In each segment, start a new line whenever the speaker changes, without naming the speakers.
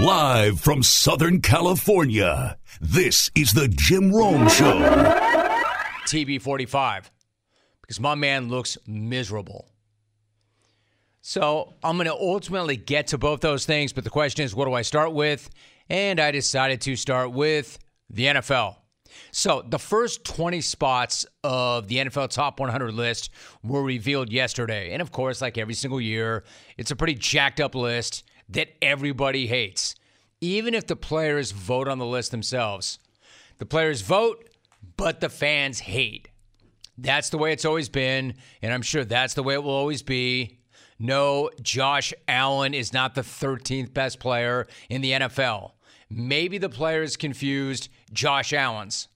Live from Southern California, this is the Jim Rome Show.
TB45 because my man looks miserable. So I'm going to ultimately get to both those things, but the question is, what do I start with? And I decided to start with the NFL. So the first 20 spots of the NFL Top 100 list were revealed yesterday. And of course, like every single year, it's a pretty jacked up list that everybody hates, even if the players vote on the list themselves. The players vote, but the fans hate. That's the way it's always been, and I'm sure that's the way it will always be. No, Josh Allen is not the 13th best player in the NFL. Maybe the players confused Josh Allen's.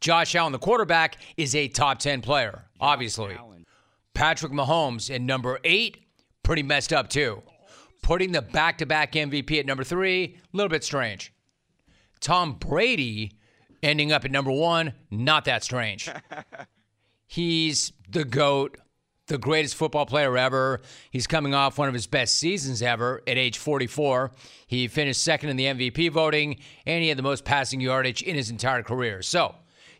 Josh Allen, the quarterback, is a top 10 player, obviously. Patrick Mahomes at number eight, pretty messed up too. Putting the back to back MVP at number three, a little bit strange. Tom Brady ending up at number one, not that strange. He's the GOAT, the greatest football player ever. He's coming off one of his best seasons ever at age 44. He finished second in the MVP voting, and he had the most passing yardage in his entire career. So,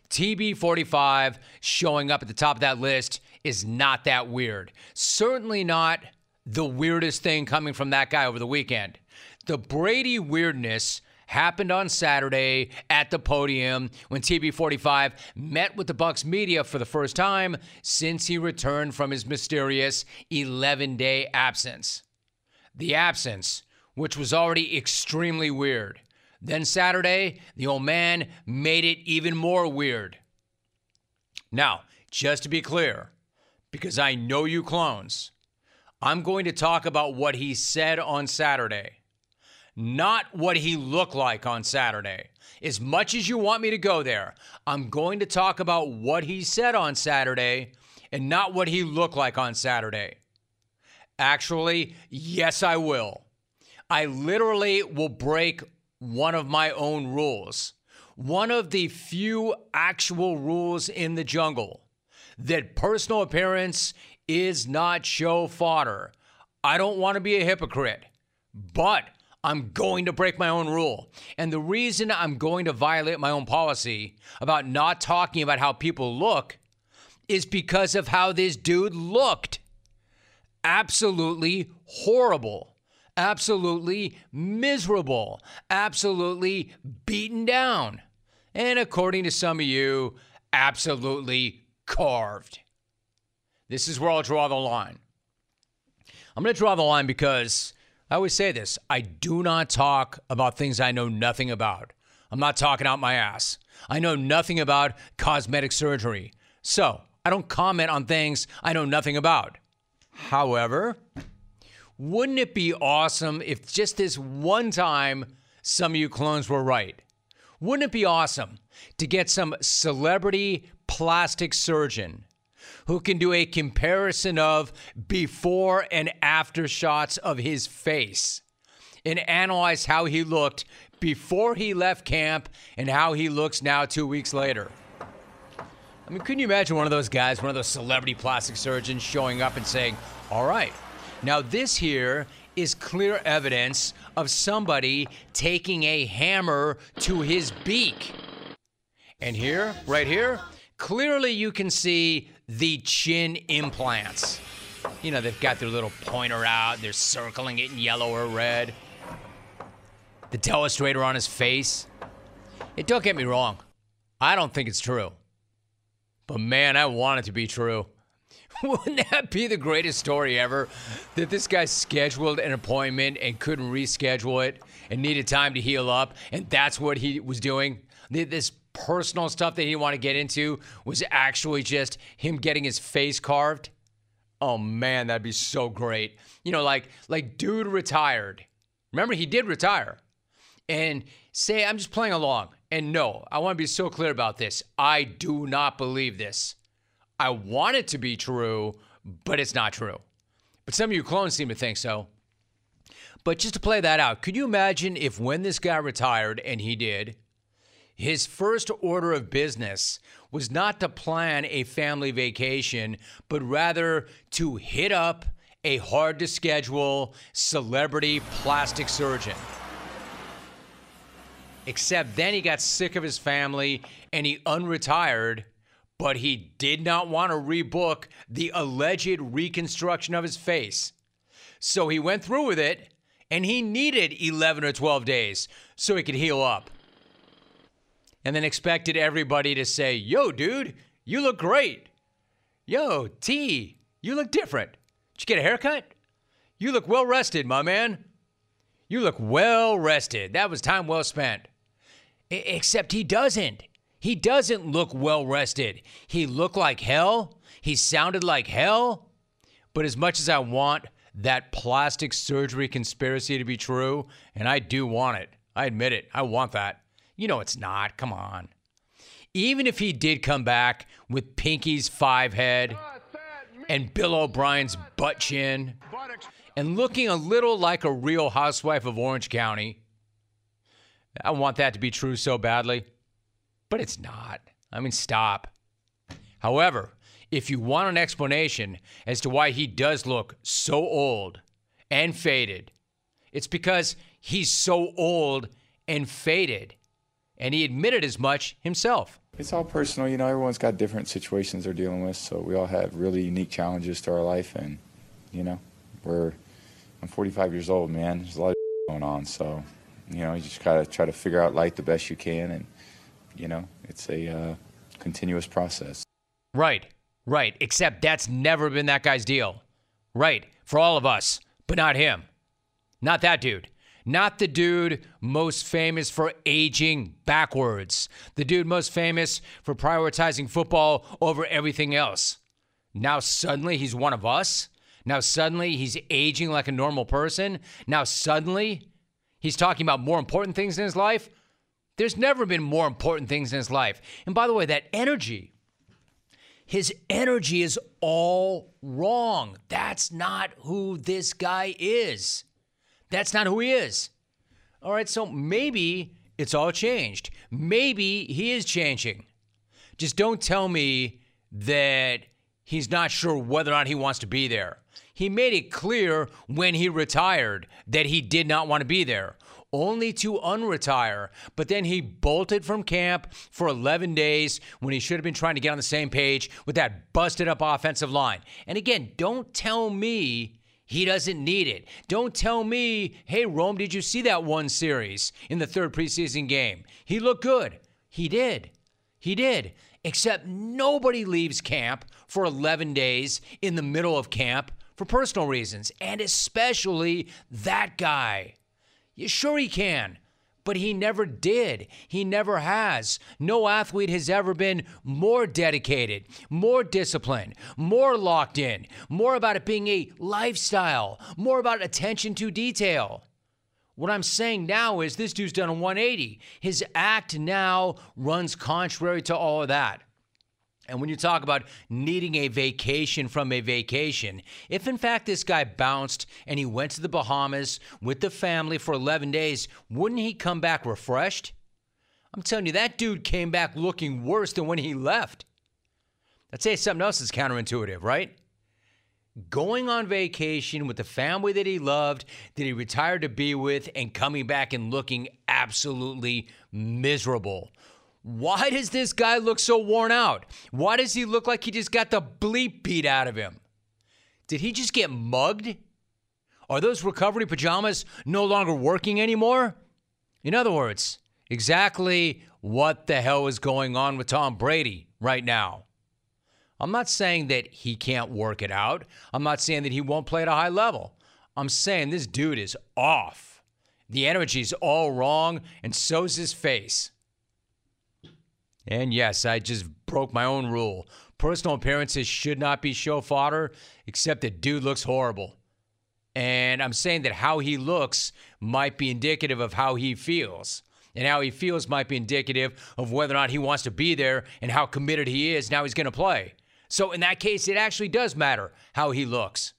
TB45 showing up at the top of that list is not that weird. Certainly not the weirdest thing coming from that guy over the weekend. The Brady weirdness happened on Saturday at the podium when TB45 met with the Bucs media for the first time since he returned from his mysterious 11-day absence. The absence, which was already extremely weird. Then Saturday, the old man made it even more weird. Now, just to be clear, because I know you clones, I'm going to talk about what he said on Saturday not what he looked like on Saturday. As much as you want me to go there, I'm going to talk about what he said on Saturday and not what he looked like on Saturday. Actually, yes, I will. I literally will break one of my own rules. One of the few actual rules in the jungle that personal appearance is not show fodder. I don't want to be a hypocrite, but I'm going to break my own rule. And the reason I'm going to violate my own policy about not talking about how people look is because of how this dude looked. Absolutely horrible. Absolutely miserable. Absolutely beaten down. And according to some of you, absolutely carved. This is where I'll draw the line. I'm going to draw the line because I always say this I do not talk about things I know nothing about. I'm not talking out my ass. I know nothing about cosmetic surgery. So I don't comment on things I know nothing about. However, wouldn't it be awesome if just this one time some of you clones were right? Wouldn't it be awesome to get some celebrity plastic surgeon who can do a comparison of before and after shots of his face and analyze how he looked before he left camp and how he looks now two weeks later. I mean, couldn't you imagine one of those guys, one of those celebrity plastic surgeons showing up and saying, All right, now this here is clear evidence of somebody taking a hammer to his beak. And here, right here, clearly you can see the chin implants. You know, they've got their little pointer out, they're circling it in yellow or red. The telestrator on his face. It don't get me wrong. I don't think it's true. But man, I want it to be true. Wouldn't that be the greatest story ever? That this guy scheduled an appointment and couldn't reschedule it and needed time to heal up, and that's what he was doing? This personal stuff that he didn't want to get into was actually just him getting his face carved. Oh man, that'd be so great. You know, like like dude retired. Remember he did retire. And say I'm just playing along. And no, I want to be so clear about this. I do not believe this. I want it to be true, but it's not true. But some of you clones seem to think so. But just to play that out, could you imagine if when this guy retired, and he did, his first order of business was not to plan a family vacation, but rather to hit up a hard to schedule celebrity plastic surgeon. Except then he got sick of his family and he unretired, but he did not want to rebook the alleged reconstruction of his face. So he went through with it and he needed 11 or 12 days so he could heal up. And then expected everybody to say, Yo, dude, you look great. Yo, T, you look different. Did you get a haircut? You look well rested, my man. You look well rested. That was time well spent. I- except he doesn't. He doesn't look well rested. He looked like hell. He sounded like hell. But as much as I want that plastic surgery conspiracy to be true, and I do want it, I admit it, I want that. You know it's not. Come on. Even if he did come back with Pinky's five head and Bill O'Brien's butt chin and looking a little like a real housewife of Orange County. I want that to be true so badly, but it's not. I mean, stop. However, if you want an explanation as to why he does look so old and faded, it's because he's so old and faded. And he admitted as much himself.
It's all personal, you know. Everyone's got different situations they're dealing with, so we all have really unique challenges to our life, and you know, we're. I'm 45 years old, man. There's a lot of going on, so you know, you just gotta try to figure out life the best you can, and you know, it's a uh, continuous process.
Right, right. Except that's never been that guy's deal. Right, for all of us, but not him. Not that dude. Not the dude most famous for aging backwards. The dude most famous for prioritizing football over everything else. Now suddenly he's one of us. Now suddenly he's aging like a normal person. Now suddenly he's talking about more important things in his life. There's never been more important things in his life. And by the way, that energy, his energy is all wrong. That's not who this guy is. That's not who he is. All right, so maybe it's all changed. Maybe he is changing. Just don't tell me that he's not sure whether or not he wants to be there. He made it clear when he retired that he did not want to be there, only to unretire. But then he bolted from camp for 11 days when he should have been trying to get on the same page with that busted up offensive line. And again, don't tell me he doesn't need it. Don't tell me, hey, Rome, did you see that one series in the third preseason game? He looked good. He did. He did. Except nobody leaves camp for 11 days in the middle of camp for personal reasons, and especially that guy. You sure he can, but he never did. He never has. No athlete has ever been more dedicated, more disciplined, more locked in, more about it being a lifestyle, more about attention to detail. What I'm saying now is this dude's done a 180. His act now runs contrary to all of that. And when you talk about needing a vacation from a vacation, if in fact this guy bounced and he went to the Bahamas with the family for 11 days, wouldn't he come back refreshed? I'm telling you, that dude came back looking worse than when he left. I'd say something else is counterintuitive, right? Going on vacation with the family that he loved, that he retired to be with, and coming back and looking absolutely miserable. Why does this guy look so worn out? Why does he look like he just got the bleep beat out of him? Did he just get mugged? Are those recovery pajamas no longer working anymore? In other words, exactly what the hell is going on with Tom Brady right now? I'm not saying that he can't work it out. I'm not saying that he won't play at a high level. I'm saying this dude is off. The energy's all wrong, and so's his face. And yes, I just broke my own rule. Personal appearances should not be show fodder, except that dude looks horrible. And I'm saying that how he looks might be indicative of how he feels. And how he feels might be indicative of whether or not he wants to be there and how committed he is now he's going to play. So in that case, it actually does matter how he looks.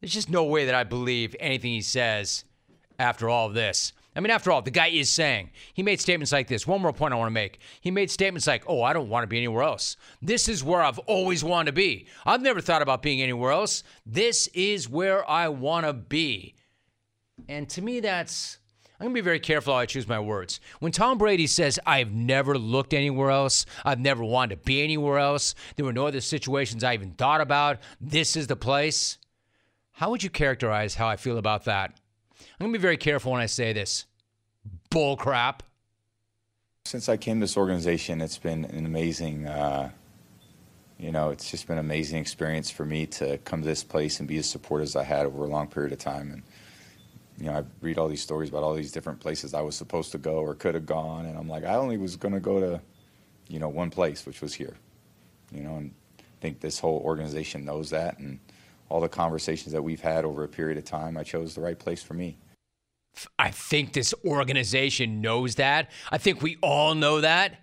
There's just no way that I believe anything he says after all this. I mean, after all, the guy is saying, he made statements like this. One more point I want to make. He made statements like, oh, I don't want to be anywhere else. This is where I've always wanted to be. I've never thought about being anywhere else. This is where I want to be. And to me, that's I'm going to be very careful how I choose my words. When Tom Brady says, I've never looked anywhere else, I've never wanted to be anywhere else, there were no other situations I even thought about, this is the place, how would you characterize how I feel about that? I'm going to be very careful when I say this. Bull crap.
Since I came to this organization, it's been an amazing, uh, you know, it's just been an amazing experience for me to come to this place and be as supportive as I had over a long period of time. And you know, I read all these stories about all these different places I was supposed to go or could have gone, and I'm like, I only was going to go to, you know, one place, which was here, you know, and I think this whole organization knows that, and all the conversations that we've had over a period of time, I chose the right place for me.
I think this organization knows that. I think we all know that.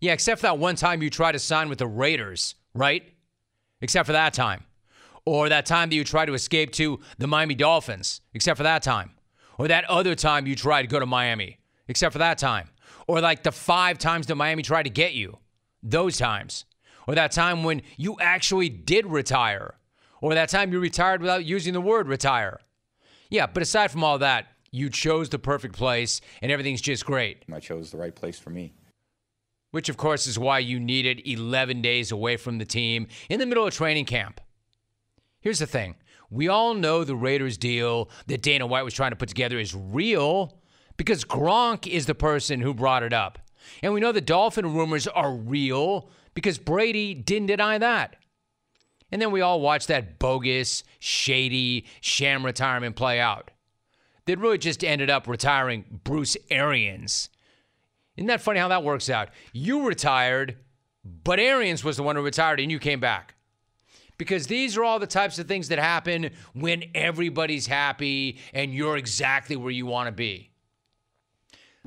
Yeah, except for that one time you tried to sign with the Raiders, right? Except for that time or that time that you tried to escape to the Miami Dolphins, except for that time, or that other time you tried to go to Miami, except for that time, or like the five times that Miami tried to get you, those times, or that time when you actually did retire, or that time you retired without using the word retire. Yeah, but aside from all that, you chose the perfect place and everything's just great.
I chose the right place for me.
Which, of course, is why you needed 11 days away from the team in the middle of training camp. Here's the thing we all know the Raiders deal that Dana White was trying to put together is real because Gronk is the person who brought it up. And we know the Dolphin rumors are real because Brady didn't deny that. And then we all watched that bogus, shady, sham retirement play out. That really just ended up retiring Bruce Arians. Isn't that funny how that works out? You retired, but Arians was the one who retired and you came back because these are all the types of things that happen when everybody's happy and you're exactly where you want to be.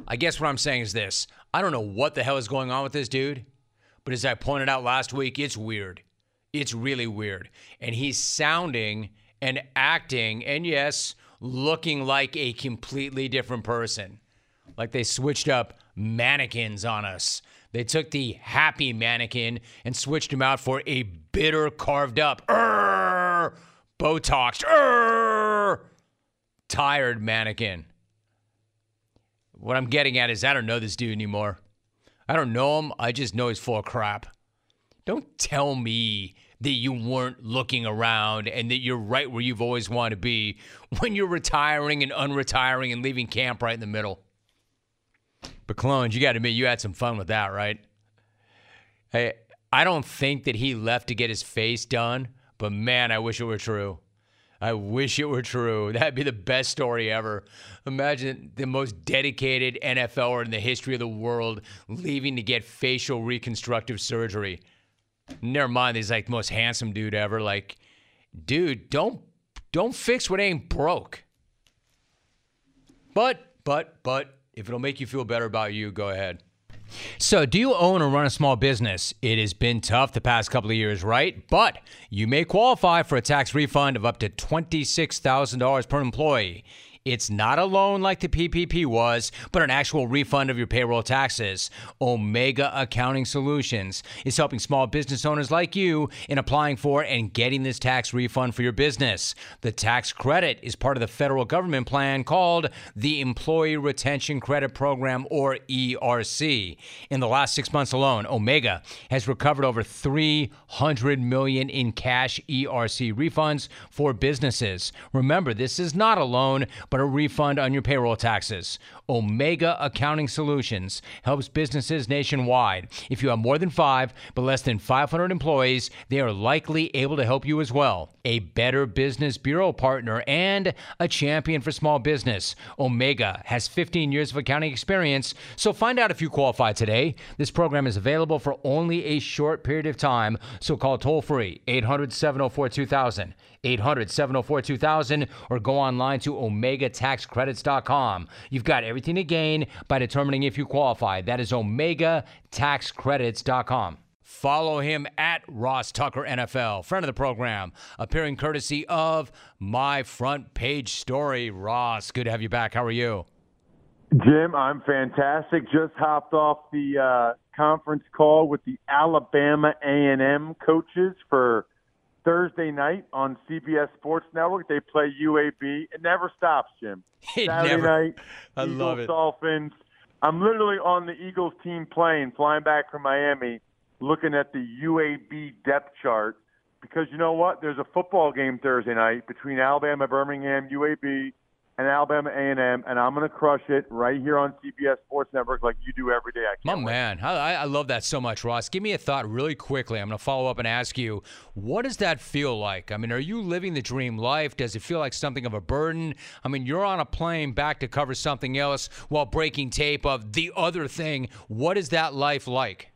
I guess what I'm saying is this I don't know what the hell is going on with this dude, but as I pointed out last week, it's weird. It's really weird. And he's sounding and acting, and yes, looking like a completely different person. Like they switched up mannequins on us. They took the happy mannequin and switched him out for a bitter, carved up, Botox, Botoxed, tired mannequin. What I'm getting at is I don't know this dude anymore. I don't know him. I just know he's full of crap. Don't tell me that you weren't looking around and that you're right where you've always wanted to be when you're retiring and unretiring and leaving camp right in the middle. But Clones, you got to admit, you had some fun with that, right? Hey, I don't think that he left to get his face done, but man, I wish it were true. I wish it were true. That'd be the best story ever. Imagine the most dedicated NFLer in the history of the world leaving to get facial reconstructive surgery. Never mind, he's like the most handsome dude ever. Like, dude, don't don't fix what ain't broke. But, but, but, if it'll make you feel better about you, go ahead. So, do you own or run a small business? It has been tough the past couple of years, right? But you may qualify for a tax refund of up to $26,000 per employee. It's not a loan like the PPP was, but an actual refund of your payroll taxes. Omega Accounting Solutions is helping small business owners like you in applying for and getting this tax refund for your business. The tax credit is part of the federal government plan called the Employee Retention Credit Program, or ERC. In the last six months alone, Omega has recovered over 300 million in cash ERC refunds for businesses. Remember, this is not a loan, but a refund on your payroll taxes. Omega Accounting Solutions helps businesses nationwide. If you have more than five, but less than 500 employees, they are likely able to help you as well. A Better Business Bureau partner and a champion for small business. Omega has 15 years of accounting experience, so find out if you qualify today. This program is available for only a short period of time, so call toll free 800 704 2000. 800 704 2000 or go online to omegataxcredits.com. You've got everything to gain by determining if you qualify. That is omegataxcredits.com. Follow him at Ross Tucker NFL, friend of the program, appearing courtesy of my front page story. Ross, good to have you back. How are you?
Jim, I'm fantastic. Just hopped off the uh, conference call with the Alabama A&M coaches for Thursday night on CBS Sports Network. They play UAB. It never stops, Jim.
It
Saturday
never-
night,
I
Eagles,
love it.
Dolphins. I'm literally on the Eagles team plane, flying back from Miami, looking at the UAB depth chart because you know what? There's a football game Thursday night between Alabama, Birmingham, UAB, and Alabama A&M, and I'm going to crush it right here on CBS Sports Network like you do every day. I
My
can't wait.
man, I, I love that so much, Ross. Give me a thought really quickly. I'm going to follow up and ask you, what does that feel like? I mean, are you living the dream life? Does it feel like something of a burden? I mean, you're on a plane back to cover something else while breaking tape of the other thing. What is that life like?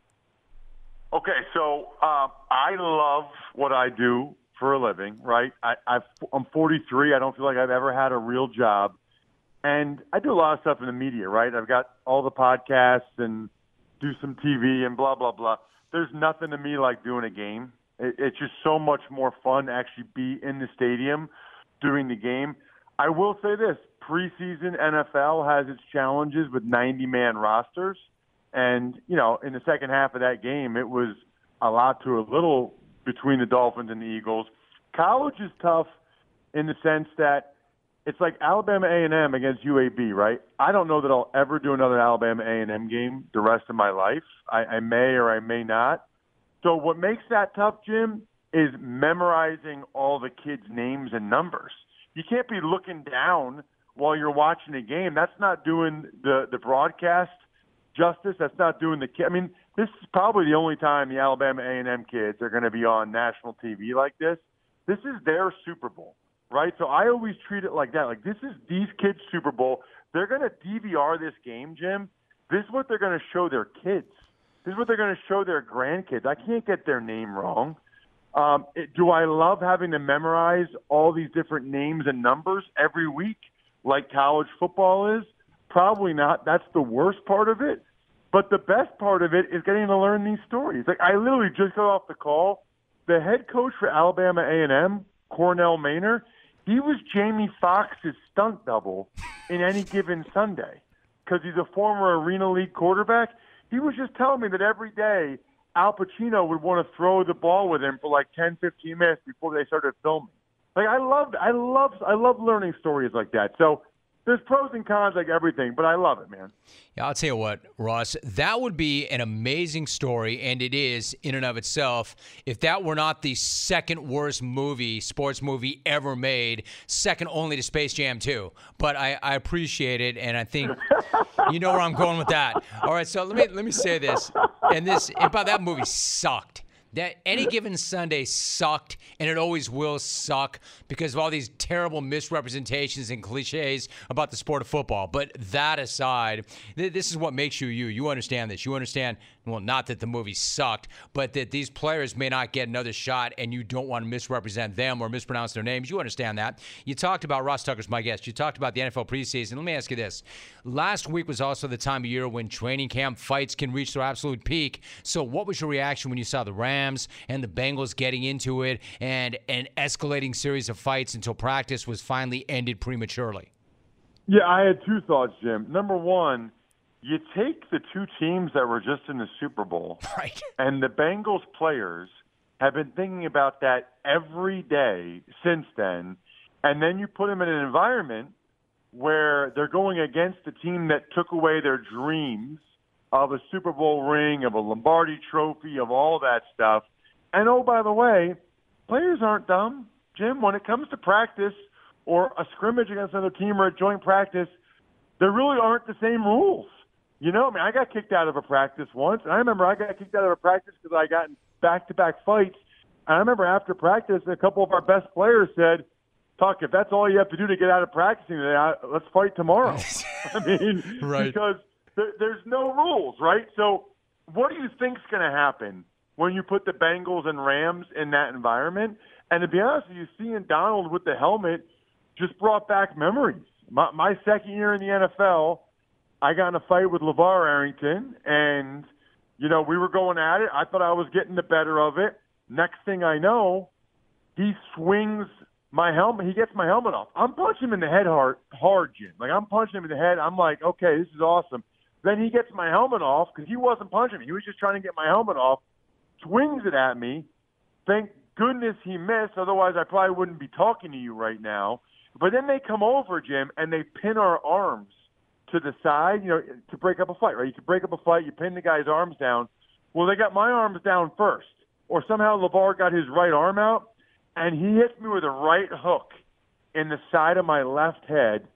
Okay, so uh, I love what I do for a living, right? I, I've, I'm 43. I don't feel like I've ever had a real job. And I do a lot of stuff in the media, right? I've got all the podcasts and do some TV and blah, blah, blah. There's nothing to me like doing a game. It, it's just so much more fun to actually be in the stadium doing the game. I will say this preseason NFL has its challenges with 90 man rosters. And, you know, in the second half of that game, it was a lot to a little between the Dolphins and the Eagles. College is tough in the sense that it's like Alabama A&M against UAB, right? I don't know that I'll ever do another Alabama A&M game the rest of my life. I, I may or I may not. So what makes that tough, Jim, is memorizing all the kids' names and numbers. You can't be looking down while you're watching a game. That's not doing the the broadcast justice. That's not doing the kid. I mean, this is probably the only time the Alabama A&M kids are going to be on national TV like this. This is their Super Bowl, right? So I always treat it like that. Like this is these kids' Super Bowl. They're going to DVR this game, Jim. This is what they're going to show their kids. This is what they're going to show their grandkids. I can't get their name wrong. Um, it, do I love having to memorize all these different names and numbers every week, like college football is? Probably not. That's the worst part of it. But the best part of it is getting to learn these stories. Like I literally just got off the call. The head coach for Alabama A&M, Connell Maynor, he was Jamie Foxx's stunt double in any given Sunday because he's a former Arena League quarterback. He was just telling me that every day Al Pacino would want to throw the ball with him for like 10, 15 minutes before they started filming. Like I love, I love, I love learning stories like that. So there's pros and cons like everything, but I love it, man.
Yeah, I'll tell you what, Ross, that would be an amazing story, and it is in and of itself. If that were not the second worst movie, sports movie ever made, second only to Space Jam 2. But I, I appreciate it, and I think you know where I'm going with that. All right, so let me let me say this, and this, and by that movie sucked. That any given Sunday sucked, and it always will suck because of all these terrible misrepresentations and cliches about the sport of football. But that aside, th- this is what makes you you. You understand this. You understand, well, not that the movie sucked, but that these players may not get another shot, and you don't want to misrepresent them or mispronounce their names. You understand that. You talked about Ross Tucker's my guest. You talked about the NFL preseason. Let me ask you this: Last week was also the time of year when training camp fights can reach their absolute peak. So, what was your reaction when you saw the Rams and the Bengals getting into it and an escalating series of fights until practice was finally ended prematurely?
Yeah, I had two thoughts, Jim. Number one, you take the two teams that were just in the Super Bowl,
Right.
and the Bengals players have been thinking about that every day since then, and then you put them in an environment where they're going against the team that took away their dreams of a Super Bowl ring, of a Lombardi trophy, of all that stuff. And oh, by the way, players aren't dumb. Jim, when it comes to practice or a scrimmage against another team or a joint practice, there really aren't the same rules. You know, I mean, I got kicked out of a practice once, and I remember I got kicked out of a practice because I got in back-to-back fights. And I remember after practice, a couple of our best players said, "Tuck, if that's all you have to do to get out of practicing today, let's fight tomorrow." I mean,
Right.
because there, there's no rules, right? So, what do you think's going to happen when you put the Bengals and Rams in that environment? And to be honest with you, seeing Donald with the helmet just brought back memories. My, my second year in the NFL, I got in a fight with LaVar Arrington, and you know we were going at it. I thought I was getting the better of it. Next thing I know, he swings my helmet. He gets my helmet off. I'm punching him in the head hard, hard, Jim. Like I'm punching him in the head. I'm like, okay, this is awesome. Then he gets my helmet off because he wasn't punching me. He was just trying to get my helmet off. Swings it at me. Thank goodness he missed. Otherwise, I probably wouldn't be talking to you right now. But then they come over, Jim, and they pin our arms to the side, you know, to break up a fight, right? You can break up a fight, you pin the guy's arms down. Well, they got my arms down first. Or somehow LaVar got his right arm out, and he hits me with a right hook in the side of my left head.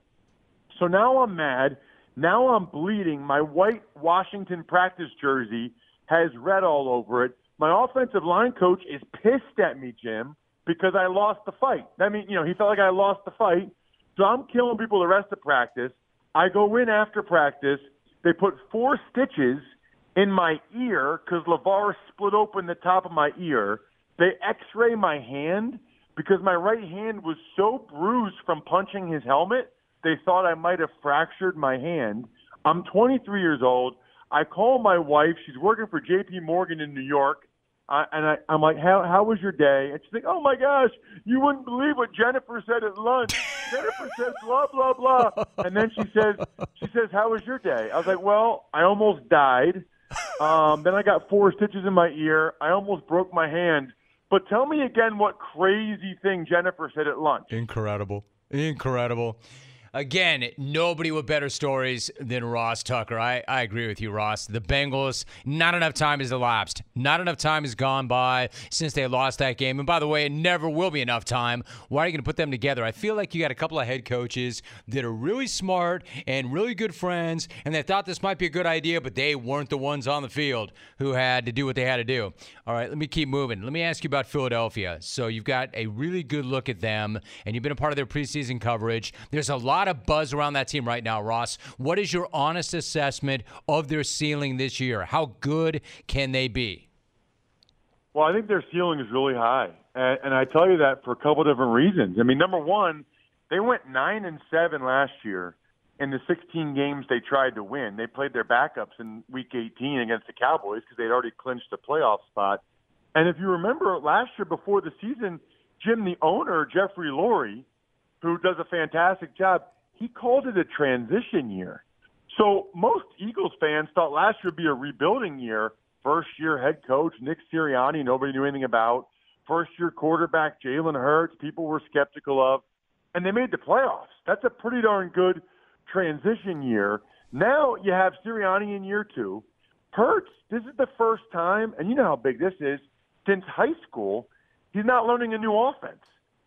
So now I'm mad. Now I'm bleeding. My white Washington practice jersey has red all over it. My offensive line coach is pissed at me, Jim, because I lost the fight. I mean, you know, he felt like I lost the fight. So I'm killing people the rest of practice. I go in after practice. They put four stitches in my ear because LaVar split open the top of my ear. They x-ray my hand because my right hand was so bruised from punching his helmet, they thought I might have fractured my hand. I'm 23 years old. I call my wife. She's working for J.P. Morgan in New York. And I, I'm like, how how was your day? And she's like, oh my gosh, you wouldn't believe what Jennifer said at lunch. Jennifer says blah blah blah, and then she says, she says, how was your day? I was like, well, I almost died. Um, then I got four stitches in my ear. I almost broke my hand. But tell me again what crazy thing Jennifer said at lunch.
Incredible, incredible. Again, nobody with better stories than Ross Tucker. I, I agree with you, Ross. The Bengals, not enough time has elapsed. Not enough time has gone by since they lost that game. And by the way, it never will be enough time. Why are you going to put them together? I feel like you got a couple of head coaches that are really smart and really good friends, and they thought this might be a good idea, but they weren't the ones on the field who had to do what they had to do. All right, let me keep moving. Let me ask you about Philadelphia. So you've got a really good look at them, and you've been a part of their preseason coverage. There's a lot of buzz around that team right now, Ross. What is your honest assessment of their ceiling this year? How good can they be?
Well, I think their ceiling is really high, and, and I tell you that for a couple different reasons. I mean, number one, they went nine and seven last year in the 16 games they tried to win. They played their backups in Week 18 against the Cowboys because they'd already clinched a playoff spot. And if you remember last year before the season, Jim, the owner Jeffrey Lurie, who does a fantastic job, he called it a transition year. So most Eagles fans thought last year would be a rebuilding year. First year head coach Nick Sirianni, nobody knew anything about. First year quarterback Jalen Hurts, people were skeptical of, and they made the playoffs. That's a pretty darn good transition year. Now you have Sirianni in year two. Hurts, this is the first time, and you know how big this is, since high school, he's not learning a new offense.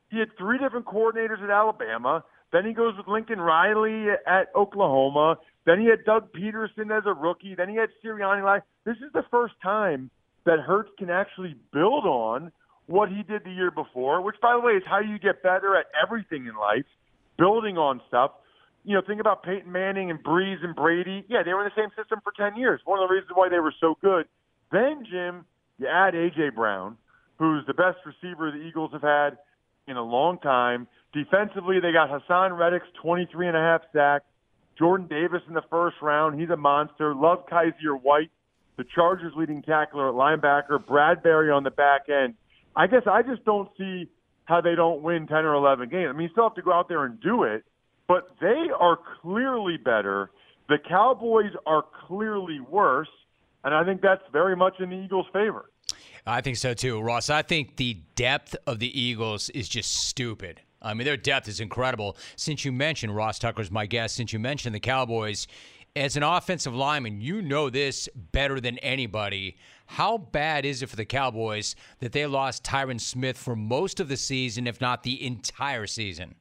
He had three different coordinators at Alabama. Then he goes with Lincoln Riley at Oklahoma. Then he had Doug Pederson as a rookie. Then he had Sirianni. This is the first time that Hurts can actually build on what he did the year before, which, by the way, is how you get better at everything in life, building on stuff. You know, think about Peyton Manning and Brees and Brady. Yeah, they were in the same system for 10 years. One of the reasons why they were so good. Then, Jim, you add A.J. Brown, who's the best receiver the Eagles have had in a long time. Defensively, they got Haason Reddick's 23 and a half sacks. Jordan Davis in the first round. He's a monster. Love Kyzir White, the Chargers leading tackler at linebacker. Bradberry on the back end. I guess I just don't see how they don't win 10 or 11 games. I mean, you still have to go out there and do it, but they are clearly better. The Cowboys are clearly worse, and I think that's very much in the Eagles' favor.
I think so too, Ross. I think the depth of the Eagles is just stupid. I mean, their depth is incredible. Since you mentioned Ross Tucker's my guest, since you mentioned the Cowboys, as an offensive lineman, you know this better than anybody. How bad is it for the Cowboys that they lost Tyron Smith for most of the season, if not the entire season?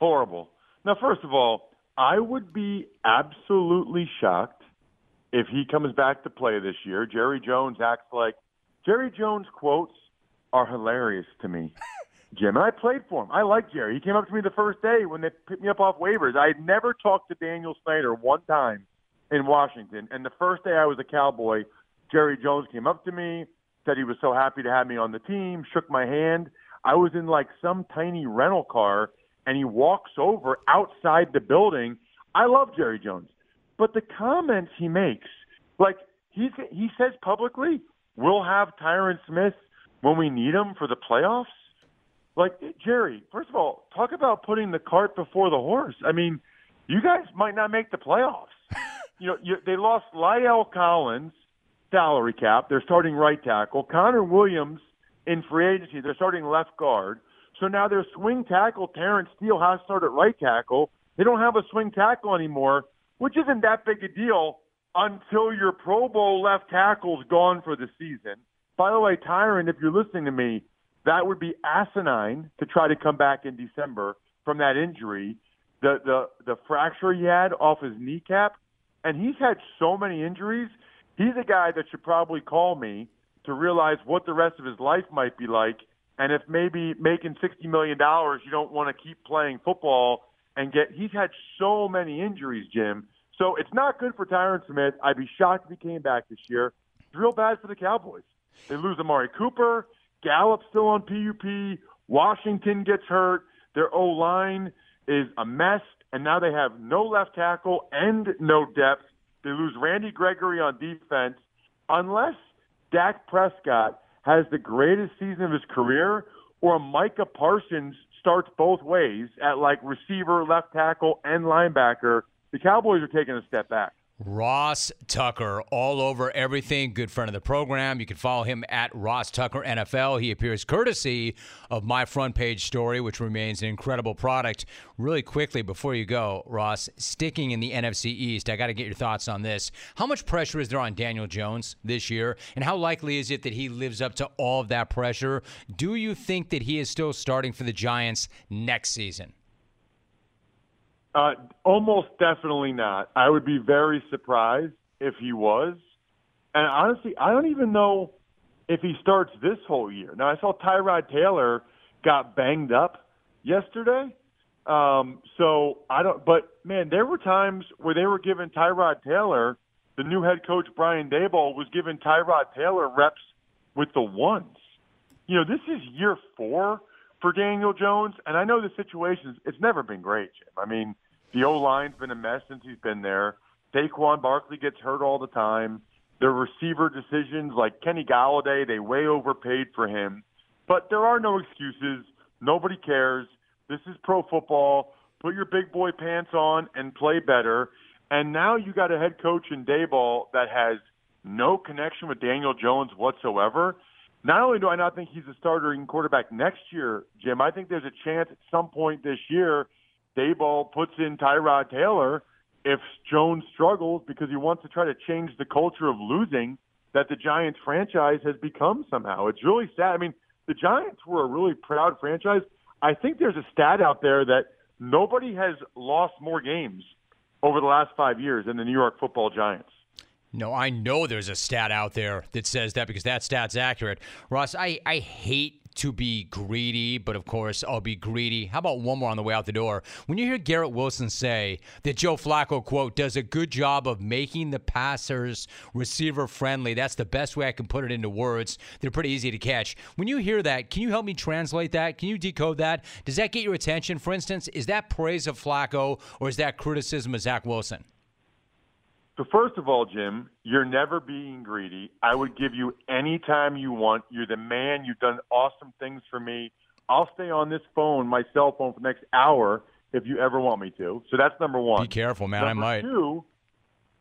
Horrible. Now, first of all, I would be absolutely shocked if he comes back to play this year. Jerry Jones acts like Jerry Jones quotes are hilarious to me. Jim. And I played for him. I like Jerry. He came up to me the first day when they picked me up off waivers. I had never talked to Daniel Snyder one time in Washington. And the first day I was a Cowboy, Jerry Jones came up to me, said he was so happy to have me on the team, shook my hand. I was in like some tiny rental car, and he walks over outside the building. I love Jerry Jones, but the comments he makes, like he he says publicly, we'll have Tyron Smith when we need him for the playoffs. Like Jerry, first of all, talk about putting the cart before the horse. I mean, you guys might not make the playoffs. you know, you, they lost La'el Collins, salary cap. They're starting right tackle. Connor Williams in free agency. They're starting left guard. So now their swing tackle, Terence Steele, has started right tackle. They don't have a swing tackle anymore, which isn't that big a deal until your Pro Bowl left tackle's gone for the season. By the way, Tyron, if you're listening to me, that would be asinine to try to come back in December from that injury. The the the fracture he had off his kneecap, and he's had so many injuries. He's a guy that should probably call me to realize what the rest of his life might be like, and if maybe making sixty million dollars, you don't want to keep playing football and get. He's had so many injuries, Jim. So it's not good for Tyron Smith. I'd be shocked if he came back this year. It's real bad for the Cowboys. They lose Amari Cooper. Gallup still on PUP. Washington gets hurt. Their O line is a mess, and now they have no left tackle and no depth. They lose Randy Gregory on defense. Unless Dak Prescott has the greatest season of his career, or Micah Parsons starts both ways at like receiver, left tackle, and linebacker, the Cowboys are taking a step back.
Ross Tucker, all over everything. Good friend of the program. You can follow him at Ross Tucker NFL. He appears courtesy of my front page story, which remains an incredible product. Really quickly, before you go, Ross, sticking in the NFC East, I got to get your thoughts on this. How much pressure is there on Daniel Jones this year, and how likely is it that he lives up to all of that pressure? Do you think that he is still starting for the Giants next season?
Uh, almost definitely not. I would be very surprised if he was. And honestly, I don't even know if he starts this whole year. Now, I saw Tyrod Taylor got banged up yesterday. Um, so I don't, but man, there were times where they were giving Tyrod Taylor, the new head coach Brian Daboll was giving Tyrod Taylor reps with the ones. You know, this is year four for Daniel Jones, and I know the situation, it's never been great, Jim. I mean, the O line's been a mess since he's been there. Saquon Barkley gets hurt all the time. Their receiver decisions, like Kenny Golladay, they way overpaid for him. But there are no excuses. Nobody cares. This is pro football. Put your big boy pants on and play better. And now you got a head coach in Daboll that has no connection with Daniel Jones whatsoever. Not only do I not think he's a starting quarterback next year, Jim, I think there's a chance at some point this year Daboll puts in Tyrod Taylor if Jones struggles because he wants to try to change the culture of losing that the Giants franchise has become somehow. It's really sad. I mean, the Giants were a really proud franchise. I think there's a stat out there that nobody has lost more games over the last five years than the New York football Giants.
No, I know there's a stat out there that says that because that stat's accurate. Ross, I, I hate to be greedy, but of course I'll be greedy. How about one more on the way out the door? When you hear Garrett Wilson say that Joe Flacco, quote, does a good job of making the passers receiver friendly, that's the best way I can put it into words. They're pretty easy to catch. When you hear that, can you help me translate that? Can you decode that? Does that get your attention? For instance, is that praise of Flacco or is that criticism of Zach Wilson?
So first of all, Jim, you're never being greedy. I would give you any time you want. You're the man. You've done awesome things for me. I'll stay on this phone, my cell phone, for the next hour if you ever want me to. So that's number one.
Be careful, man.
Number
I might.
Two,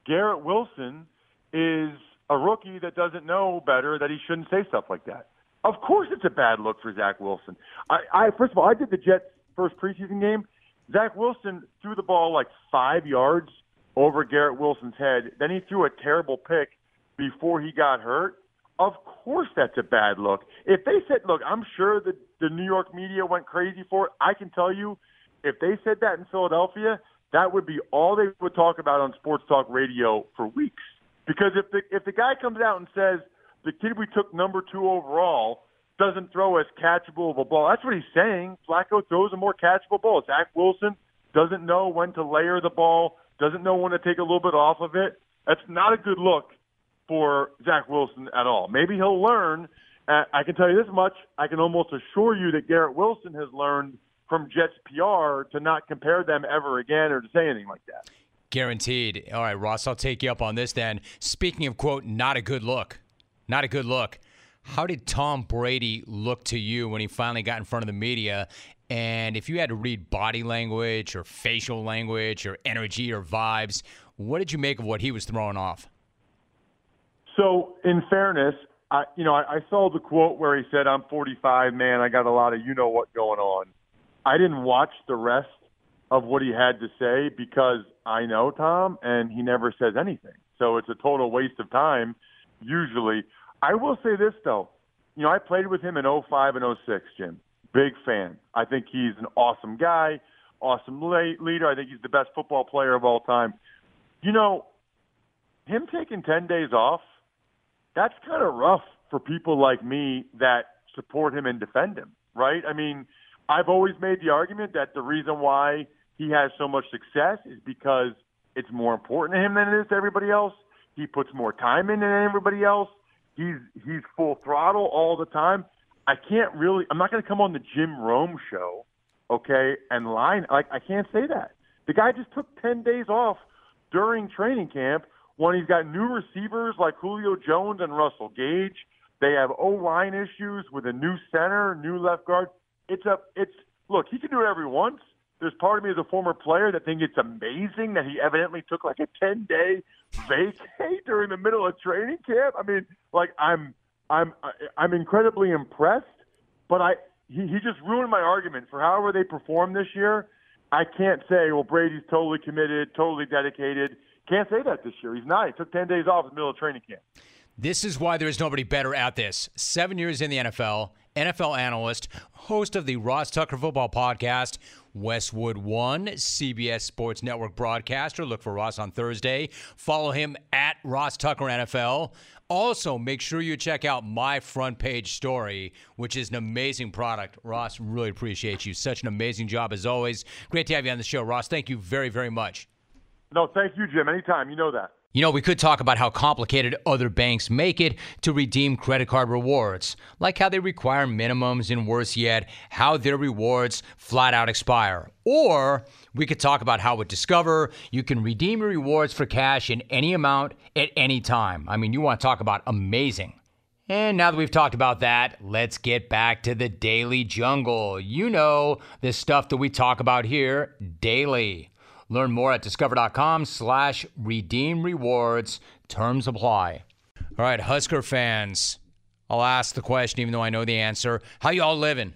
Garrett Wilson is a rookie that doesn't know better that he shouldn't say stuff like that. Of course, it's a bad look for Zach Wilson. I, I first of all, I did the Jets' first preseason game. Zach Wilson threw the ball like five yards over Garrett Wilson's head. Then he threw a terrible pick before he got hurt. Of course, that's a bad look. If they said, look, I'm sure that the New York media went crazy for it. I can tell you, if they said that in Philadelphia, that would be all they would talk about on sports talk radio for weeks. Because if the if the guy comes out and says the kid we took number two overall doesn't throw as catchable of a ball, that's what he's saying. Flacco throws a more catchable ball. Zach Wilson doesn't know when to layer the ball doesn't know when to take a little bit off of it. That's not a good look for Zach Wilson at all. Maybe he'll learn. Uh, I can tell you this much. I can almost assure you that Garrett Wilson has learned from Jets PR to not compare them ever again or to say anything like that.
Guaranteed. All right, Ross, I'll take you up on this then. Speaking of, quote, not a good look, not a good look. How did Tom Brady look to you when he finally got in front of the media and if you had to read body language or facial language or energy or vibes, what did you make of what he was throwing off?
So, in fairness, I, you know, I, I saw the quote where he said, "I'm 45, man. I got a lot of you know what going on." I didn't watch the rest of what he had to say because I know Tom, and he never says anything. So it's a total waste of time. Usually, I will say this though. You know, I played with him in 05 and 06, Jim. Big fan. I think he's an awesome guy, awesome leader. I think he's the best football player of all time. You know, him taking 10 days off, that's kind of rough for people like me that support him and defend him, right? I mean, I've always made the argument that the reason why he has so much success is because it's more important to him than it is to everybody else. He puts more time in than everybody else. He's he's full throttle all the time. I can't really. I'm not going to come on the Jim Rome show, okay, and lie. Like I can't say that. The guy just took ten days off during training camp when he's got new receivers like Julio Jones and Russell Gage. They have O line issues with a new center, new left guard. It's a it's look. He can do it every once. There's part of me as a former player that think it's amazing that he evidently took like a 10 day vacay during the middle of training camp. I mean, like I'm I'm I'm incredibly impressed, but I he, he just ruined my argument for however they perform this year. I can't say, well, Brady's totally committed, totally dedicated. Can't say that this year. He's not. He took 10 days off in the middle of training camp.
This is why there is nobody better at this. Seven years in the NFL, NFL analyst, host of the Ross Tucker Football Podcast, Westwood One, CBS Sports Network broadcaster. Look for Ross on Thursday. Follow him at Ross Tucker NFL. Also, make sure you check out my front page story, which is an amazing product. Ross, really appreciate you. Such an amazing job as always. Great to have you on the show, Ross. Thank you very, very much.
No, thank you, Jim. Anytime. You know that.
You know, we could talk about how complicated other banks make it to redeem credit card rewards, like how they require minimums, and worse yet, how their rewards flat out expire. Or we could talk about how with Discover, you can redeem your rewards for cash in any amount at any time. I mean, you want to talk about amazing. And now that we've talked about that, let's get back to the daily jungle. You know, the stuff that we talk about here daily. Learn more at discover.com slash redeem rewards. Terms apply. All right, Husker fans, I'll ask the question even though I know the answer. How y'all living?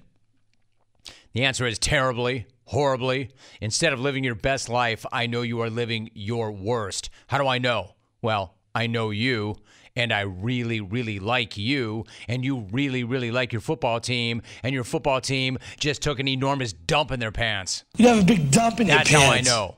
The answer is terribly, horribly. Instead of living your best life, I know you are living your worst. How do I know? Well, I know you and I really, really like you, and you really, really like your football team, and your football team just took an enormous dump in their pants.
You have a big dump in
That's
your
pants. That's how I know.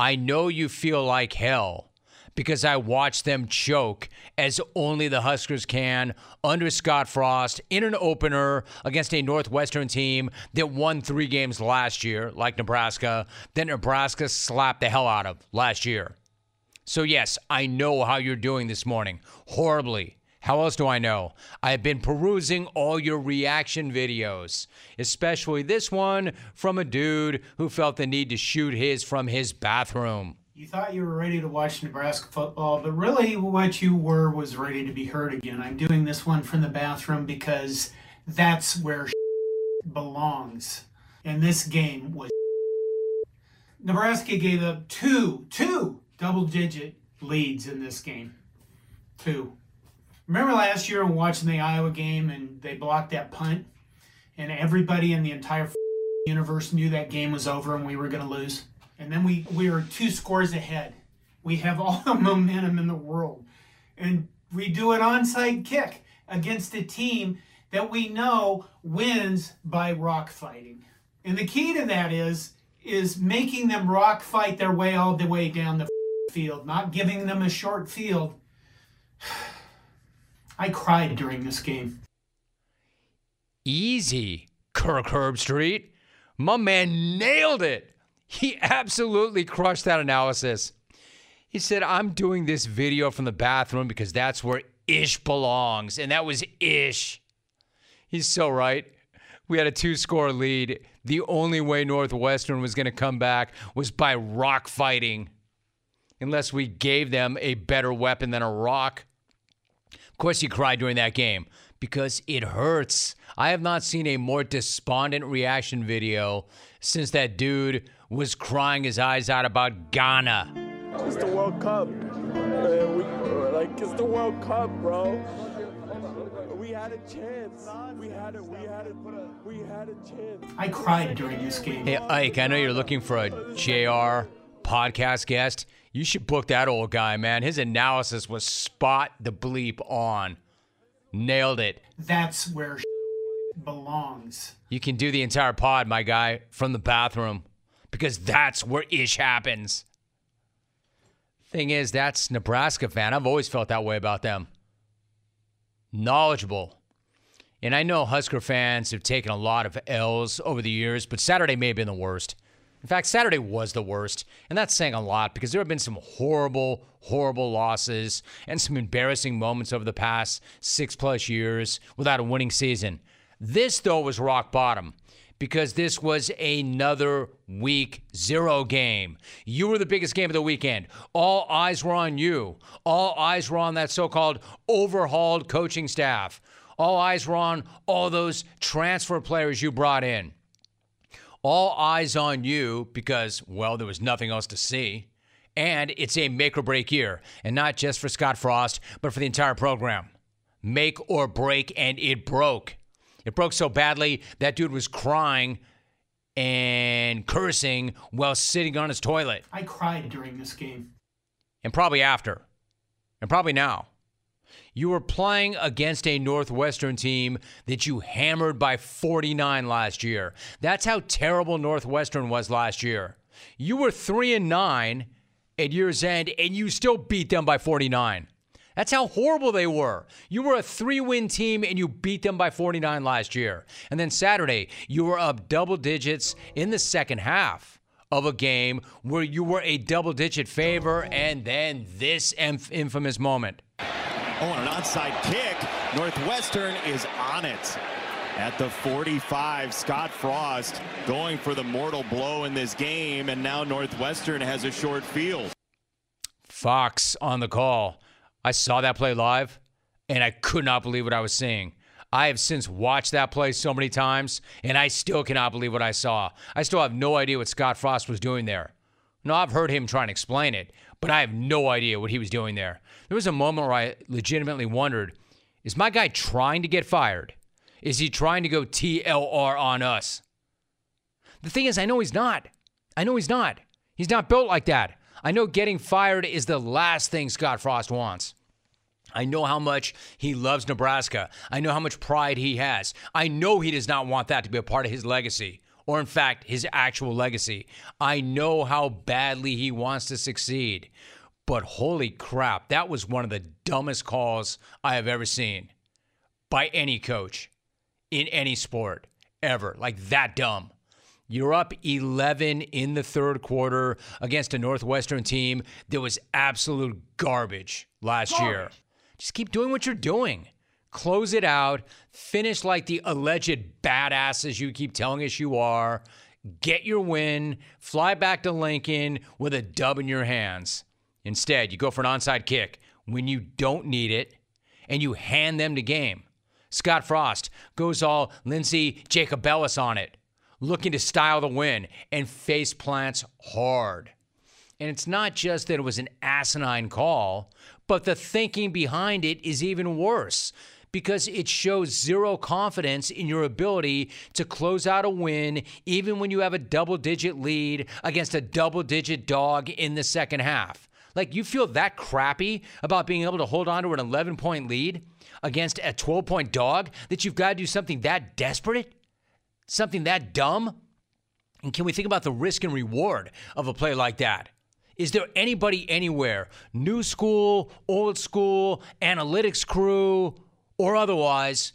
I know you feel like hell because I watched them choke as only the Huskers can under Scott Frost in an opener against a Northwestern team that won three games last year, like Nebraska, that Nebraska slapped the hell out of last year. So, yes, I know how you're doing this morning. Horribly. How else do I know? I have been perusing all your reaction videos, especially this one from a dude who felt the need to shoot his from his bathroom.
You thought you were ready to watch Nebraska football, but really what you were was ready to be hurt again. I'm doing this one from the bathroom because that's where belongs. And this game was Nebraska gave up two, two double digit leads in this game. Two. Remember last year when watching the Iowa game and they blocked that punt, and everybody in the entire universe knew that game was over and we were going to lose? And then we, we were two scores ahead. We have all the momentum in the world. And we do an onside kick against a team that we know wins by rock fighting. And the key to that is is making them rock fight their way all the way down the field, not giving them a short field. I cried during this game.
Easy, Kirk Herbstreit. My man nailed it. He absolutely crushed that analysis. He said, I'm doing this video from the bathroom because that's where ish belongs. And that was ish. He's so right. We had a two score lead. The only way Northwestern was going to come back was by rock fighting unless we gave them a better weapon than a rock. Of course, he cried during that game because it hurts. I have not seen a more despondent reaction video since that dude was crying his eyes out about Ghana.
It's the World Cup. Uh, we, like, it's the World Cup, bro.
we had a chance. We had a we had a we had a chance.
I cried during this game.
Hey, Ike, I know you're looking for a JR podcast guest. You should book that old guy, man. His analysis was spot the bleep on. Nailed it.
That's where belongs.
You can do the entire pod, my guy, from the bathroom because that's where ish happens. Thing is, that's Nebraska fan. I've always felt that way about them. Knowledgeable. And I know Husker fans have taken a lot of L's over the years, but Saturday may have been the worst. In fact, Saturday was the worst. And that's saying a lot because there have been some horrible, horrible losses and some embarrassing moments over the past six plus years without a winning season. This, though, was rock bottom because this was another week zero game. You were the biggest game of the weekend. All eyes were on you. All eyes were on that so called overhauled coaching staff. All eyes were on all those transfer players you brought in. All eyes on you because, well, there was nothing else to see. And it's a make or break year, and not just for Scott Frost, but for the entire program. Make or break, and it broke. It broke so badly that dude was crying and cursing while sitting on his toilet.
I cried during this game.
And probably after. And probably now. You were playing against a Northwestern team that you hammered by 49 last year. That's how terrible Northwestern was last year. You were 3 and 9 at year's end and you still beat them by 49. That's how horrible they were. You were a three win team and you beat them by 49 last year. And then Saturday, you were up double digits in the second half of a game where you were a double digit favor. And then this inf- infamous moment.
Oh, and an onside kick. Northwestern is on it. At the 45, Scott Frost going for the mortal blow in this game, and now Northwestern has a short field.
Fox on the call. I saw that play live and I could not believe what I was seeing. I have since watched that play so many times and I still cannot believe what I saw. I still have no idea what Scott Frost was doing there. No, I've heard him try and explain it, but I have no idea what he was doing there. There was a moment where I legitimately wondered is my guy trying to get fired? Is he trying to go TLR on us? The thing is, I know he's not. I know he's not. He's not built like that. I know getting fired is the last thing Scott Frost wants. I know how much he loves Nebraska. I know how much pride he has. I know he does not want that to be a part of his legacy, or in fact, his actual legacy. I know how badly he wants to succeed. But holy crap, that was one of the dumbest calls I have ever seen by any coach in any sport ever. Like that dumb. You're up 11 in the third quarter against a Northwestern team that was absolute garbage last garbage. year. Just keep doing what you're doing. Close it out. Finish like the alleged badasses you keep telling us you are. Get your win. Fly back to Lincoln with a dub in your hands. Instead, you go for an onside kick when you don't need it and you hand them the game. Scott Frost goes all Lindsey Jacobellis on it looking to style the win and face plants hard. And it's not just that it was an asinine call, but the thinking behind it is even worse because it shows zero confidence in your ability to close out a win, even when you have a double digit lead against a double digit dog in the second half. Like, you feel that crappy about being able to hold on to an 11 point lead against a 12 point dog that you've got to do something that desperate? something that dumb? And can we think about the risk and reward of a play like that? Is there anybody anywhere, new school, old school, analytics crew, or otherwise,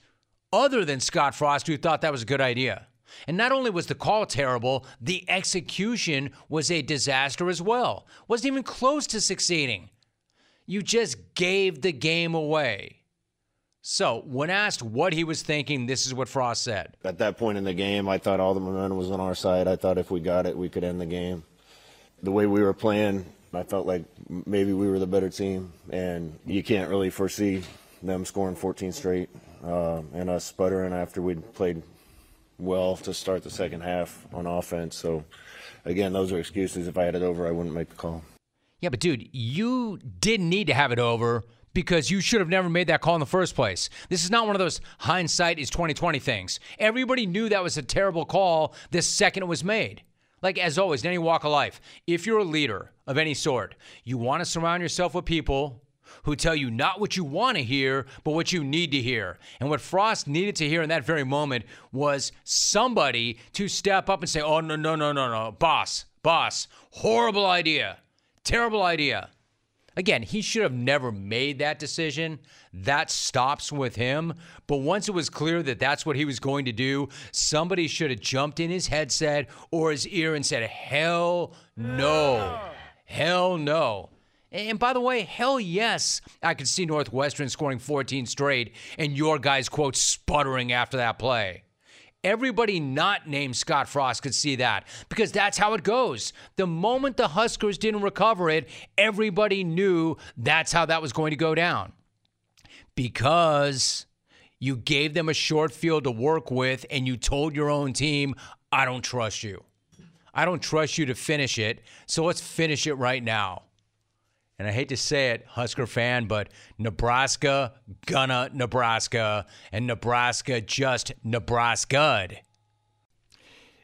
other than Scott Frost, who thought that was a good idea? And not only was the call terrible, the execution was a disaster as well. Wasn't even close to succeeding. You just gave the game away. So, when asked what he was thinking, this is what Frost said.
At that point in the game, I thought all the momentum was on our side. I thought if we got it, we could end the game. The way we were playing, I felt like maybe we were the better team, and you can't really foresee them scoring 14 straight uh, and us sputtering after we'd played well to start the second half on offense. So, again, those are excuses. If I had it over, I wouldn't make the call.
Yeah, but dude, you didn't need to have it over because you should have never made that call in the first place. This is not one of those hindsight is 2020 things. Everybody knew that was a terrible call the second it was made. Like as always, in any walk of life, if you're a leader of any sort, you want to surround yourself with people who tell you not what you want to hear, but what you need to hear. And what Frost needed to hear in that very moment was somebody to step up and say, Oh, no, no, no, no, no, boss, boss, horrible idea, terrible idea. Again, he should have never made that decision. That stops with him. But once it was clear that that's what he was going to do, somebody should have jumped in his headset or his ear and said, Hell no. Hell no. And by the way, hell yes, I could see Northwestern scoring 14 straight and your guys, quote, sputtering after that play. Everybody not named Scott Frost could see that because that's how it goes. The moment the Huskers didn't recover it, everybody knew that's how that was going to go down. Because you gave them a short field to work with and you told your own team, I don't trust you. I don't trust you to finish it. So let's finish it right now and I hate to say it, Husker fan, but Nebraska gonna Nebraska, and Nebraska just Nebraska'd.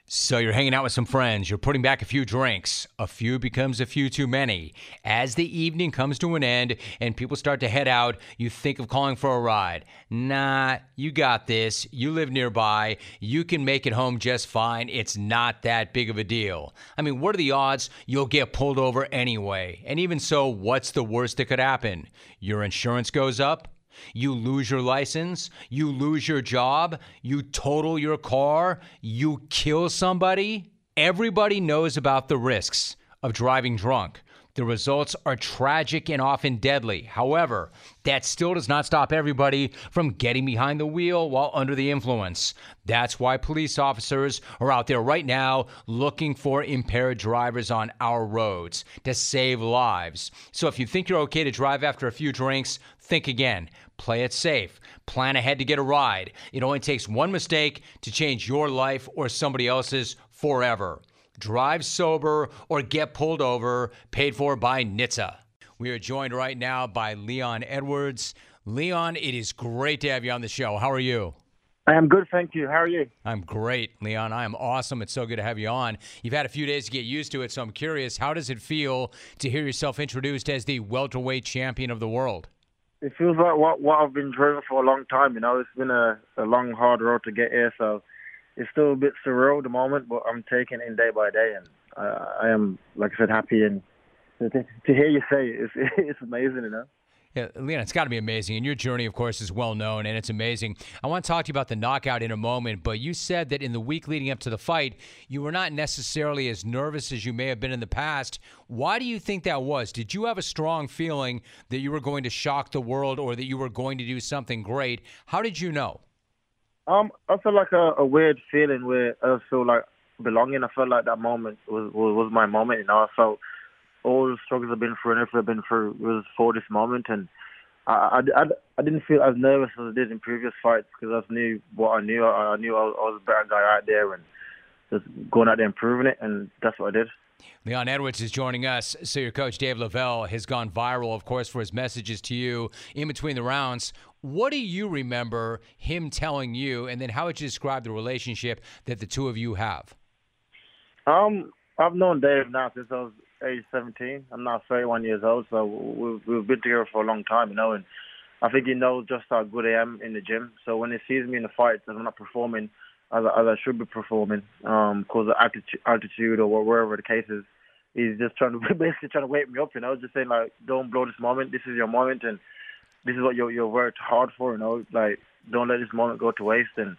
So you're hanging out with some friends, you're putting back a few drinks. A few becomes a few too many. As the evening comes to an end and people start to head out, you think of calling for a ride. Nah, you got this. You live nearby. You can make it home just fine. It's not that big of a deal. I mean, what are the odds you'll get pulled over anyway? And even so, what's the worst that could happen? Your insurance goes up? You lose your license, you lose your job, you total your car, you kill somebody. Everybody knows about the risks of driving drunk. The results are tragic and often deadly. However, that still does not stop everybody from getting behind the wheel while under the influence. That's why police officers are out there right now looking for impaired drivers on our roads to save lives. So if you think you're okay to drive after a few drinks, think again. Play it safe. Plan ahead to get a ride. It only takes one mistake to change your life or somebody else's forever. Drive sober or get pulled over, paid for by NHTSA. We are joined right now by Leon Edwards. Leon, it is great to have you on the show. How are you?
I am good, thank you. How are you?
I'm great, Leon. I am awesome. It's so good to have you on. You've had a few days to get used to it, so I'm curious, how does it feel to hear yourself introduced as the welterweight champion of the world?
It feels like what what I've been dreaming for a long time. You know, it's been a, a long, hard road to get here, so it's still a bit surreal at the moment. But I'm taking it day by day, and I, I am, like I said, happy. And to, to hear you say it, it's it's amazing, you know.
Yeah, Leon, it's got to be amazing. And your journey, of course, is well known and it's amazing. I want to talk to you about the knockout in a moment, but you said that in the week leading up to the fight, you were not necessarily as nervous as you may have been in the past. Why do you think that was? Did you have a strong feeling that you were going to shock the world or that you were going to do something great? How did you know?
Um, I felt like a, a weird feeling where I feel like belonging. I felt like that moment was, was, was my moment, you know. I felt all the struggles I've been through and everything I've been through was for this moment. And I, I, I, I didn't feel as nervous as I did in previous fights because I knew what I knew. I, I knew I was, I was a better guy out there and just going out there and proving it. And that's what I did.
Leon Edwards is joining us. So your coach Dave Lovell has gone viral, of course, for his messages to you in between the rounds. What do you remember him telling you, and then how would you describe the relationship that the two of you have?
Um, I've known Dave now since I was age 17. I'm now 31 years old, so we've, we've been together for a long time, you know, and I think he knows just how good I am in the gym. So when he sees me in the fights and I'm not performing as, as I should be performing, um, because of altitude or wherever the case is, he's just trying to basically trying to wake me up, you know, just saying like, don't blow this moment. This is your moment, and this is what you're you're worked hard for, you know. Like, don't let this moment go to waste, and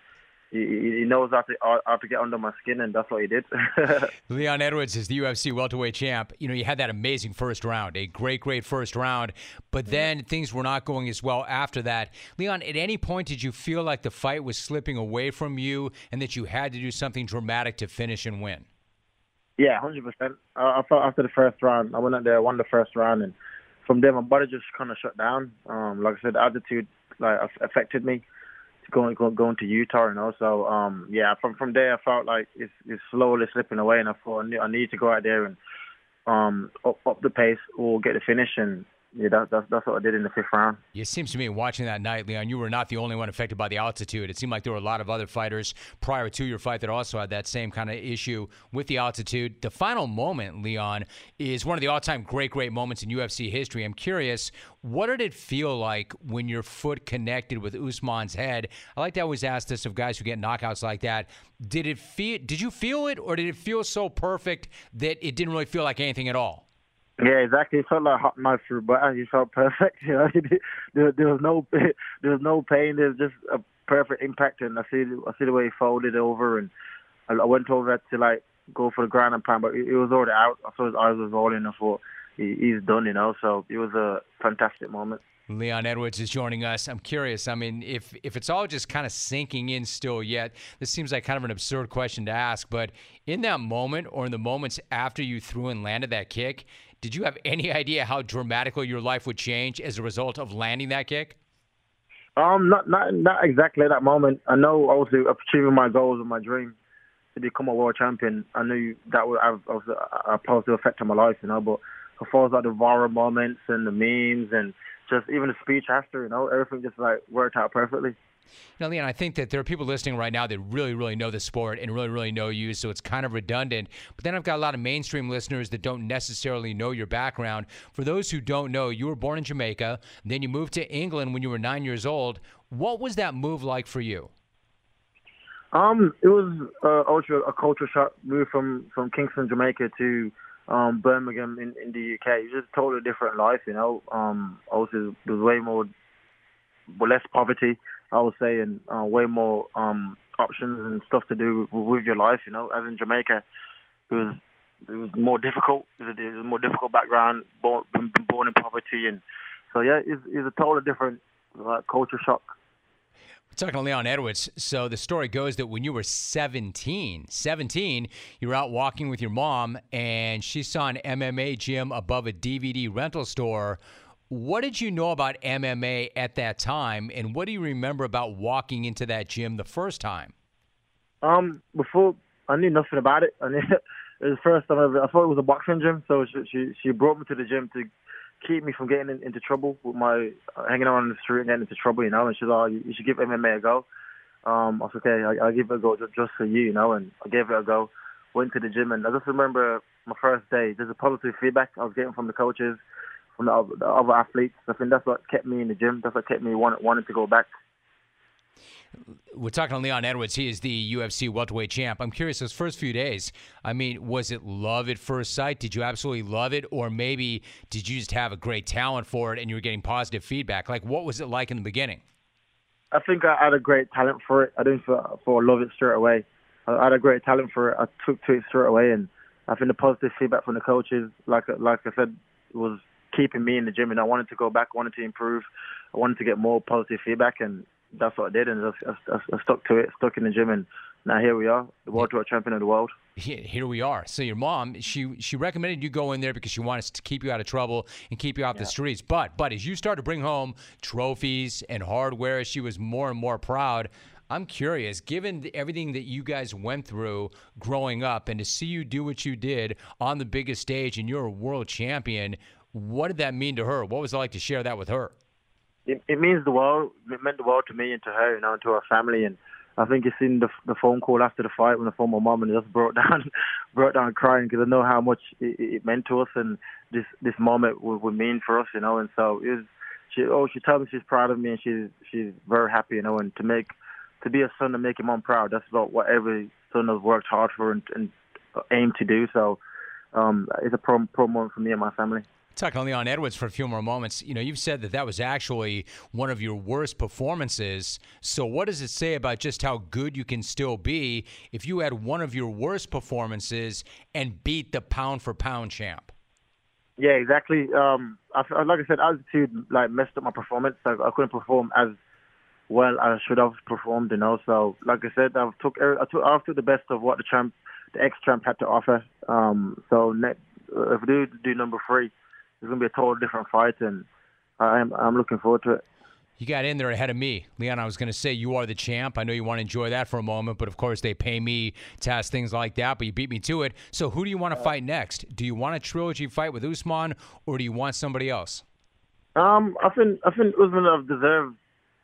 he, he knows how to, how to get under my skin, and that's what he did.
Leon Edwards is the UFC welterweight champ. You know, you had that amazing first round, a great, great first round, but then things were not going as well after that. Leon, at any point did you feel like the fight was slipping away from you, and that you had to do something dramatic to finish and win?
Yeah, hundred percent. I felt after the first round, I went out there, won the first round, and from there my body just kind of shut down. Um, like I said, the altitude like affected me going going, going to Utah, you know. So um, yeah, from from there I felt like it's, it's slowly slipping away, and I thought I need, I need to go out there and um, up, up the pace or get the finish. And yeah, that, that's that's what I did in the fifth round.
It seems to me, watching that night, Leon, you were not the only one affected by the altitude. It seemed like there were a lot of other fighters prior to your fight that also had that same kind of issue with the altitude. The final moment, Leon, is one of the all-time great, great moments in UFC history. I'm curious, what did it feel like when your foot connected with Usman's head? I like to always ask this of guys who get knockouts like that. Did it feel? Did you feel it, or did it feel so perfect that it didn't really feel like anything at all?
Yeah, exactly. It felt like hot knife through butter. You felt perfect. You know, there, there was no there was no pain. There was just a perfect impact, and I see I see the way he folded over, and I went over to like go for the ground and pound, but it, was already out. I saw his eyes was rolling. I thought he, he's done. You know, so it was a fantastic moment.
Leon Edwards is joining us. I'm curious. I mean, if if it's all just kind of sinking in still yet, this seems like kind of an absurd question to ask. But in that moment, or in the moments after you threw and landed that kick, did you have any idea how dramatically your life would change as a result of landing that kick?
Um, not not not exactly at that moment. I know I was achieving my goals and my dream to become a world champion. I knew that would have a positive effect on my life, you know. But as far as like the viral moments and the memes and just even the speech after, you know, everything just like worked out perfectly.
Now, Leon, I think that there are people listening right now that really, really know the sport and really, really know you, so it's kind of redundant. But then I've got a lot of mainstream listeners that don't necessarily know your background. For those who don't know, you were born in Jamaica, then you moved to England when you were nine years old. What was that move like for you?
Um, it was uh, ultra a culture shock move from from Kingston, Jamaica to um, Birmingham in, in the UK. It was just a totally different life, you know. Um, there was way more, less poverty. I would say, and uh, way more um, options and stuff to do with, with your life. You know, as in Jamaica, it was it was more difficult. It was a, it was a more difficult background, born, born in poverty, and so yeah, it's, it's a totally different culture shock.
Talking to Leon Edwards. So the story goes that when you were 17, 17, you were out walking with your mom, and she saw an MMA gym above a DVD rental store what did you know about MMA at that time, and what do you remember about walking into that gym the first time?
Um, before I knew nothing about it. I knew it was the first time ever. I thought it was a boxing gym, so she she, she brought me to the gym to keep me from getting in, into trouble with my uh, hanging around the street and getting into trouble, you know. And she's like, oh, you, you should give MMA a go. Um, I said, okay, I, I'll give it a go just, just for you, you know. And I gave it a go. Went to the gym, and I just remember my first day. There's a positive feedback I was getting from the coaches from the other, the other athletes. I think that's what kept me in the gym. That's what kept me want, wanting to go back.
We're talking to Leon Edwards. He is the UFC welterweight champ. I'm curious, those first few days, I mean, was it love at first sight? Did you absolutely love it? Or maybe did you just have a great talent for it and you were getting positive feedback? Like, what was it like in the beginning?
I think I had a great talent for it. I didn't for, for love it straight away. I had a great talent for it. I took to it straight away, and I think the positive feedback from the coaches, like like I said, was keeping me in the gym, and I wanted to go back, wanted to improve, I wanted to get more positive feedback, and that's what I did, and I, I, I stuck to it, stuck in the gym, and now here we are, the welterweight champion of the world.
Here we are. So your mom, she she recommended you go in there because she wanted to keep you out of trouble and keep you off yeah. the streets. But but as you start to bring home trophies and hardware, she was more and more proud. I'm curious, given everything that you guys went through growing up, and to see you do what you did on the biggest stage, and you're a world champion. What did that mean to her? What was it like to share that with her?
It, it means the world. It meant the world to me and to her, you know, and to our family. And I think it's in the the phone call after the fight when I phoned my mom and just broke down, broke down crying because I know how much it, it, meant to us and this this moment would, would mean for us, you know. And so it was. She oh she told me she's proud of me and she's she's very happy, you know. And to make to be a son and make your mom proud, that's about what every son has worked hard for and, and aimed to do. So um, it's a pro, pro moment for me and my family.
Talking to Leon Edwards for a few more moments. You know, you've said that that was actually one of your worst performances. So, what does it say about just how good you can still be if you had one of your worst performances and beat the pound for pound champ?
Yeah, exactly. Um, I, like I said, altitude like messed up my performance. I, I couldn't perform as well as I should have performed. You know, so like I said, I took I took took the best of what the champ, the ex champ had to offer. Um, so next, if we do do number three it's going to be a total different fight, and I'm I'm looking forward to it.
You got in there ahead of me, Leon. I was going to say you are the champ. I know you want to enjoy that for a moment, but of course they pay me to ask things like that. But you beat me to it. So who do you want to fight next? Do you want a trilogy fight with Usman, or do you want somebody else?
Um, I think I think Usman have deserved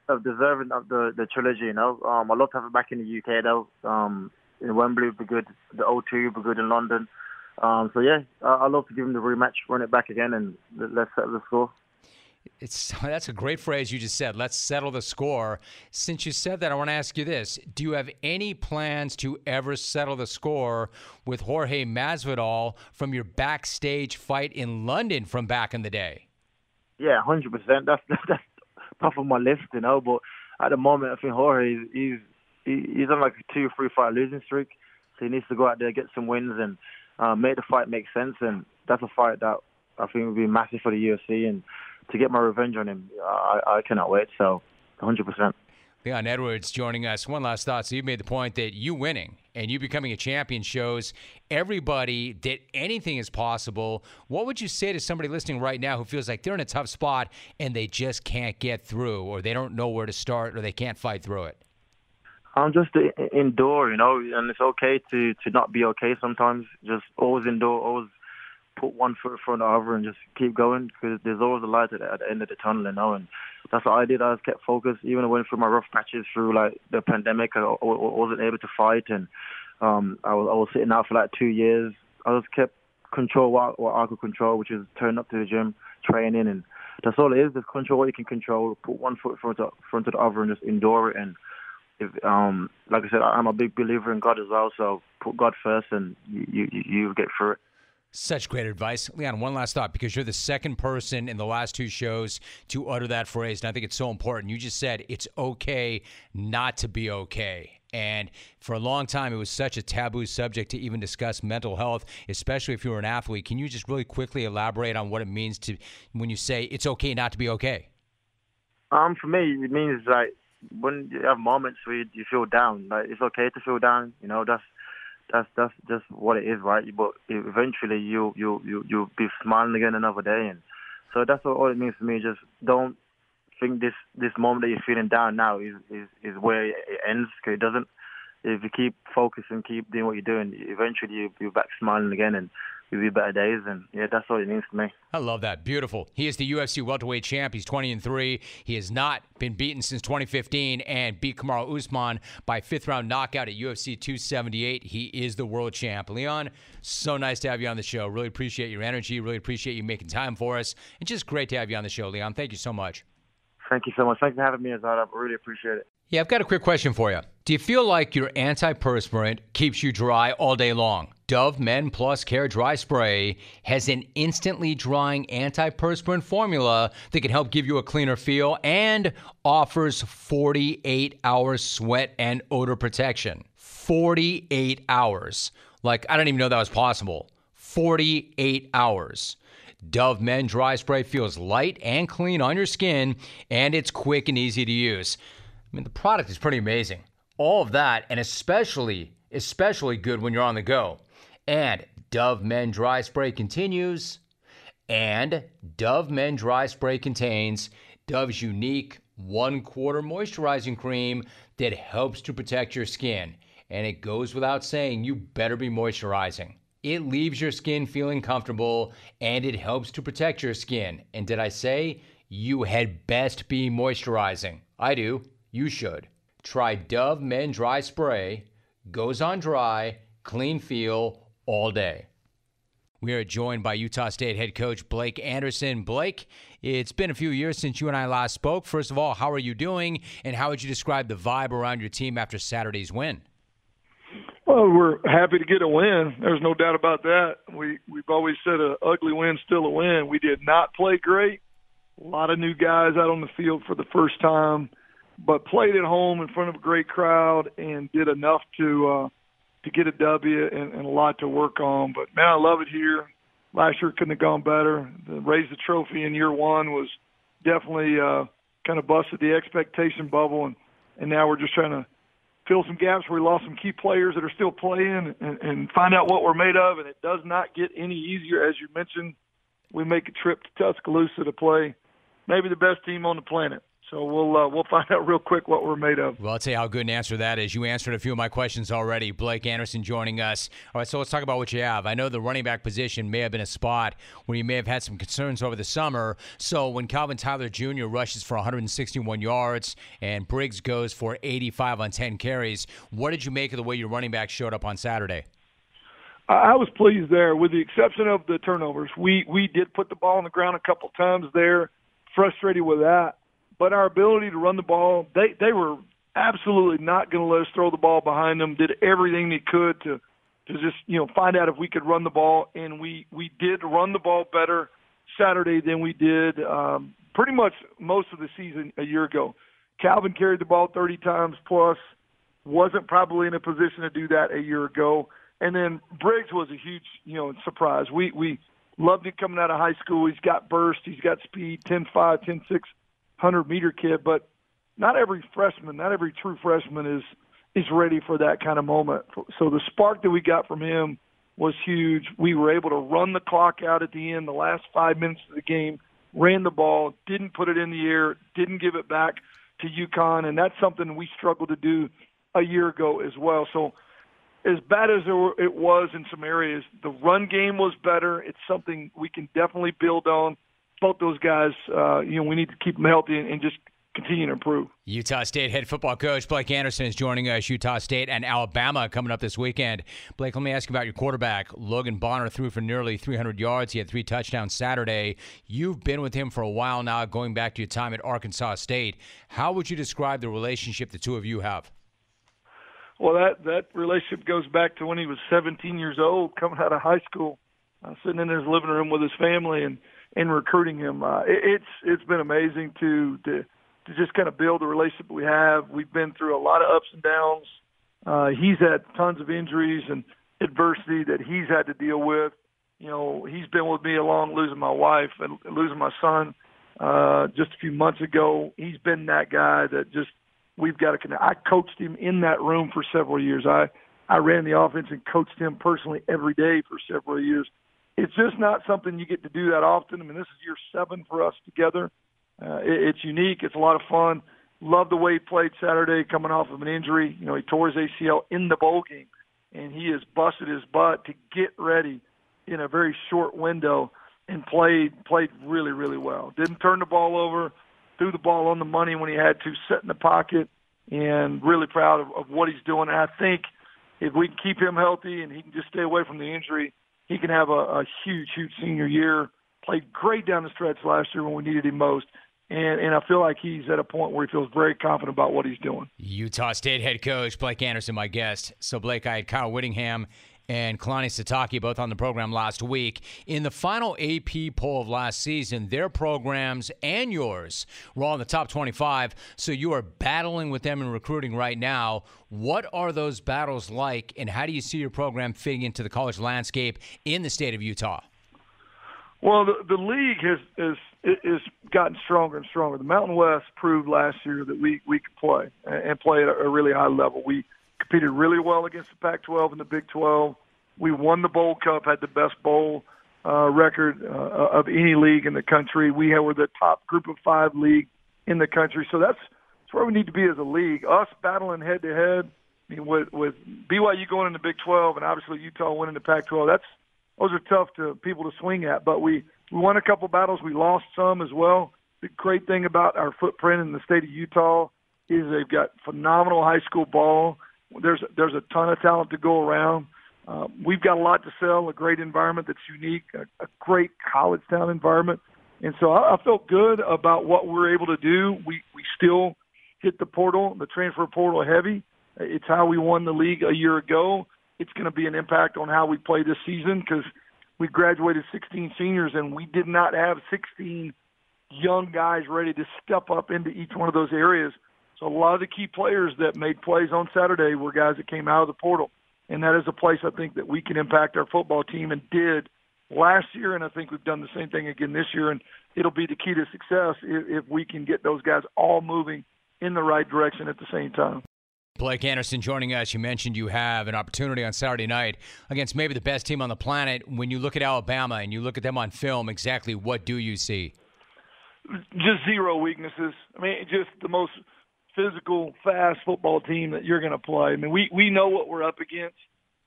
of deserving of the the trilogy. You know, um, I'd love to have it back in the UK though. Um, in Wembley would be good. The O2 would be good in London. Um, so yeah, I, I'd love to give him the rematch, run it back again, and let's settle the score.
It's that's a great phrase you just said. Let's settle the score. Since you said that, I want to ask you this: Do you have any plans to ever settle the score with Jorge Masvidal from your backstage fight in London from back in the day?
Yeah, hundred percent. That's that's top of my list, you know. But at the moment, I think Jorge he's he's on like a two, three fight losing streak, so he needs to go out there get some wins and uh, the fight make sense. And that's a fight that I think would be massive for the UFC. And to get my revenge on him, I, I cannot wait. So, 100 percent.
Leon Edwards joining us. One last thought. So you made the point that you winning and you becoming a champion shows everybody that anything is possible. What would you say to somebody listening right now who feels like they're in a tough spot and they just can't get through, or they don't know where to start, or they can't fight through it?
I'm just endure, you know, and it's okay to to not be okay sometimes. Just always endure, always put one foot in front of the other, and just keep going because there's always a light at the, end of the tunnel, you know. And that's what I did. I just kept focused, even I went through my rough patches through like the pandemic. I, wasn't able to fight, and um, I was I was sitting out for like two years. I just kept control what, what I could control, which is turn up to the gym, training, and that's all it is. Just control what you can control. Put one foot in front of, front of the other, and just endure it. And if, um, like I said, I'm a big believer in God as well. So put God first, and you you, you get through it.
Such great advice. Leon, one last thought because you're the second person in the last two shows to utter that phrase. And I think it's so important. You just said it's okay not to be okay. And for a long time, it was such a taboo subject to even discuss mental health, especially if you're an athlete. Can you just really quickly elaborate on what it means to when you say it's okay not to be okay?
Um, for me, it means like when you have moments where you you feel down, like it's okay to feel down. You know, that's that's that's just what it is, right? But eventually, you you you you'll be smiling again another day, and so that's what all it means to me. Just don't think this this moment that you're feeling down now is is is where it ends. Cause it doesn't. If you keep focusing, keep doing what you're doing, eventually you'll be back smiling again, and you'll be better days. And yeah, that's all it means to me.
I love that. Beautiful. He is the UFC welterweight champ. He's 20 and three. He has not been beaten since 2015, and beat Kamaru Usman by fifth round knockout at UFC 278. He is the world champ. Leon, so nice to have you on the show. Really appreciate your energy. Really appreciate you making time for us. And just great to have you on the show, Leon. Thank you so much.
Thank you so much. Thanks for having me, Azad. I really appreciate it.
Yeah, I've got a quick question for you. Do you feel like your antiperspirant keeps you dry all day long? Dove Men Plus Care Dry Spray has an instantly drying antiperspirant formula that can help give you a cleaner feel and offers 48 hours sweat and odor protection. 48 hours. Like, I don't even know that was possible. 48 hours. Dove Men Dry Spray feels light and clean on your skin, and it's quick and easy to use. I mean, the product is pretty amazing. All of that, and especially, especially good when you're on the go. And Dove Men Dry Spray continues. And Dove Men Dry Spray contains Dove's unique one quarter moisturizing cream that helps to protect your skin. And it goes without saying, you better be moisturizing. It leaves your skin feeling comfortable and it helps to protect your skin. And did I say you had best be moisturizing? I do. You should. Try Dove Men Dry Spray. Goes on dry, clean feel all day. We are joined by Utah State head coach Blake Anderson. Blake, it's been a few years since you and I last spoke. First of all, how are you doing, and how would you describe the vibe around your team after Saturday's win?
Well, we're happy to get a win. There's no doubt about that. We we've always said a ugly win still a win. We did not play great. A lot of new guys out on the field for the first time, but played at home in front of a great crowd and did enough to uh, to get a W and, and a lot to work on. But man, I love it here. Last year couldn't have gone better. The raise the trophy in year one was definitely uh, kind of busted the expectation bubble, and and now we're just trying to fill some gaps where we lost some key players that are still playing and, and find out what we're made of. And it does not get any easier, as you mentioned. We make a trip to Tuscaloosa to play maybe the best team on the planet. So we'll uh, we'll find out real quick what we're made of.
Well, I'll tell you how good an answer that is. You answered a few of my questions already. Blake Anderson joining us. All right, so let's talk about what you have. I know the running back position may have been a spot where you may have had some concerns over the summer. So when Calvin Tyler Jr. rushes for 161 yards and Briggs goes for 85 on 10 carries, what did you make of the way your running back showed up on Saturday?
I was pleased there, with the exception of the turnovers. We we did put the ball on the ground a couple times there. Frustrated with that but our ability to run the ball, they they were absolutely not going to let us throw the ball behind them. Did everything they could to to just you know find out if we could run the ball, and we we did run the ball better Saturday than we did um, pretty much most of the season a year ago. Calvin carried the ball 30 times plus, wasn't probably in a position to do that a year ago. And then Briggs was a huge, you know, surprise. We we loved him coming out of high school. He's got burst, he's got speed, 10-5, 10-6 hundred meter kid, but not every freshman, not every true freshman is is ready for that kind of moment. So the spark that we got from him was huge. We were able to run the clock out at the end, the last five minutes of the game, ran the ball, didn't put it in the air, didn't give it back to UConn, and that's something we struggled to do a year ago as well. So as bad as it was in some areas, the run game was better. It's something we can definitely build on both those guys, uh, you know, we need to keep them healthy and, and just continue to improve.
Utah State head football coach Blake Anderson is joining us. Utah State and Alabama coming up this weekend. Blake, let me ask you about your quarterback. Logan Bonner threw for nearly 300 yards. He had three touchdowns Saturday. You've been with him for a while now, going back to your time at Arkansas State. How would you describe the relationship the two of you have?
Well, that that relationship goes back to when he was 17 years old, coming out of high school, uh, sitting in his living room with his family and in recruiting him. Uh, it, it's it's been amazing to to to just kind of build the relationship we have. We've been through a lot of ups and downs. Uh, he's had tons of injuries and adversity that he's had to deal with. You know, he's been with me along losing my wife and losing my son uh, just a few months ago. He's been that guy that just we've got to connect. I coached him in that room for several years. I I ran the offense and coached him personally every day for several years it's just not something you get to do that often. I mean, this is year seven for us together. Uh, it, it's unique. It's a lot of fun. Love the way he played Saturday, coming off of an injury. You know, he tore his ACL in the bowl game, and he has busted his butt to get ready in a very short window and played played really really well. Didn't turn the ball over, threw the ball on the money when he had to, sit in the pocket, and really proud of, of what he's doing. And I think if we can keep him healthy and he can just stay away from the injury, he can have a, a huge, huge senior year. Played great down the stretch last year when we needed him most. And, and I feel like he's at a point where he feels very confident about what he's doing.
Utah State head coach Blake Anderson, my guest. So, Blake, I had Kyle Whittingham and Kalani Sitake both on the program last week. In the final AP poll of last season, their programs and yours were all in the top 25. So you are battling with them in recruiting right now. What are those battles like, and how do you see your program fitting into the college landscape in the state of Utah?
Well, the, the league has, has has gotten stronger and stronger. The Mountain West proved last year that we we could play and play at a really high level. We competed really well against the Pac-12 and the Big 12. We won the Bowl Cup, had the best bowl uh, record uh, of any league in the country. We were the top group of five league in the country. So that's that's where we need to be as a league. Us battling head to head. I mean, with with BYU going in the Big 12 and obviously Utah winning the Pac-12. That's those are tough to people to swing at. But we we won a couple battles. We lost some as well. The great thing about our footprint in the state of Utah is they've got phenomenal high school ball. There's there's a ton of talent to go around. Uh, we've got a lot to sell, a great environment that's unique, a, a great college town environment, and so I, I felt good about what we're able to do. We we still hit the portal, the transfer portal heavy. It's how we won the league a year ago. It's going to be an impact on how we play this season because we graduated 16 seniors and we did not have 16 young guys ready to step up into each one of those areas so a lot of the key players that made plays on Saturday were guys that came out of the portal. And that is a place I think that we can impact our football team and did last year. And I think we've done the same thing again this year. And it'll be the key to success if, if we can get those guys all moving in the right direction at the same time.
Blake Anderson joining us. You mentioned you have an opportunity on Saturday night against maybe the best team on the planet. When you look at Alabama and you look at them on film, exactly what do you see?
just zero weaknesses. I mean, just the most physical, fast football team that you're going to play. I mean, we we know what we're up against.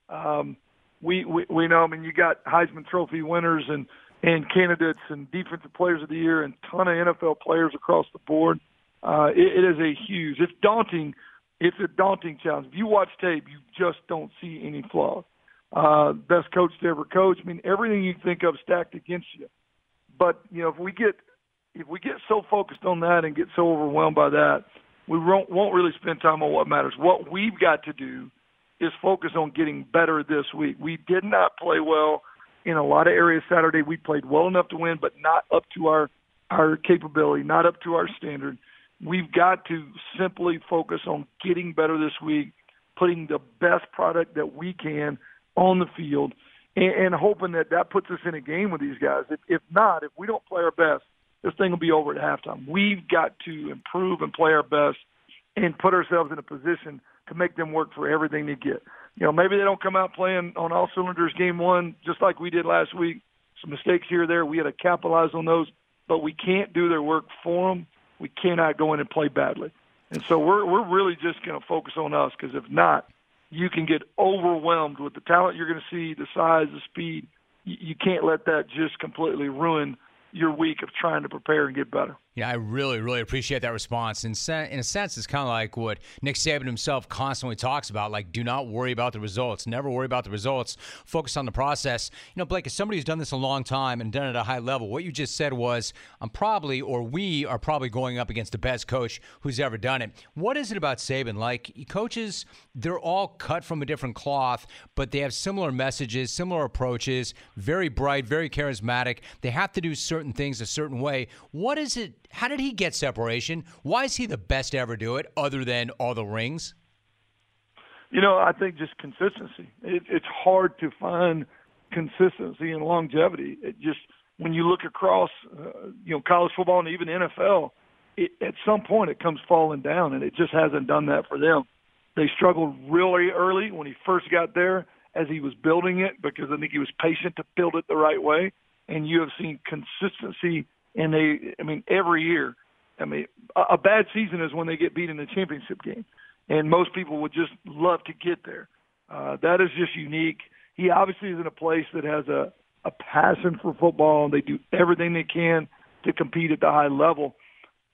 Um, we, we we know. I mean, you got Heisman Trophy winners and and candidates and defensive players of the year and ton of NFL players across the board. Uh, it, it is a huge. It's daunting. It's a daunting challenge. If you watch tape, you just don't see any flaws. Uh, best coach to ever coach. I mean, everything you think of stacked against you. But you know, if we get if we get so focused on that and get so overwhelmed by that, we won't, won't really spend time on what matters. What we've got to do is focus on getting better this week. We did not play well in a lot of areas Saturday. We played well enough to win, but not up to our our capability, not up to our standard. We've got to simply focus on getting better this week, putting the best product that we can on the field, and, and hoping that that puts us in a game with these guys. If, if not, if we don't play our best, this thing will be over at halftime. We've got to improve and play our best and put ourselves in a position to make them work for everything they get. You know, maybe they don't come out playing on all cylinders game one, just like we did last week. Some mistakes here or there. We had to capitalize on those, but we can't do their work for them. We cannot go in and play badly. And so we're we're really just going to focus on us because if not, you can get overwhelmed with the talent you're going to see, the size, the speed. You, you can't let that just completely ruin your week of trying to prepare and get better.
Yeah, I really, really appreciate that response. In, in a sense, it's kind of like what Nick Saban himself constantly talks about like, do not worry about the results. Never worry about the results. Focus on the process. You know, Blake, as somebody who's done this a long time and done it at a high level, what you just said was, I'm probably, or we are probably going up against the best coach who's ever done it. What is it about Saban? Like, coaches, they're all cut from a different cloth, but they have similar messages, similar approaches, very bright, very charismatic. They have to do certain things a certain way. What is it? How did he get separation? Why is he the best to ever do it, other than all the rings?
You know, I think just consistency. It, it's hard to find consistency and longevity. It just when you look across, uh, you know, college football and even NFL, it, at some point it comes falling down, and it just hasn't done that for them. They struggled really early when he first got there, as he was building it, because I think he was patient to build it the right way. And you have seen consistency and they, I mean, every year. I mean, a, a bad season is when they get beat in the championship game, and most people would just love to get there. Uh, that is just unique. He obviously is in a place that has a a passion for football, and they do everything they can to compete at the high level.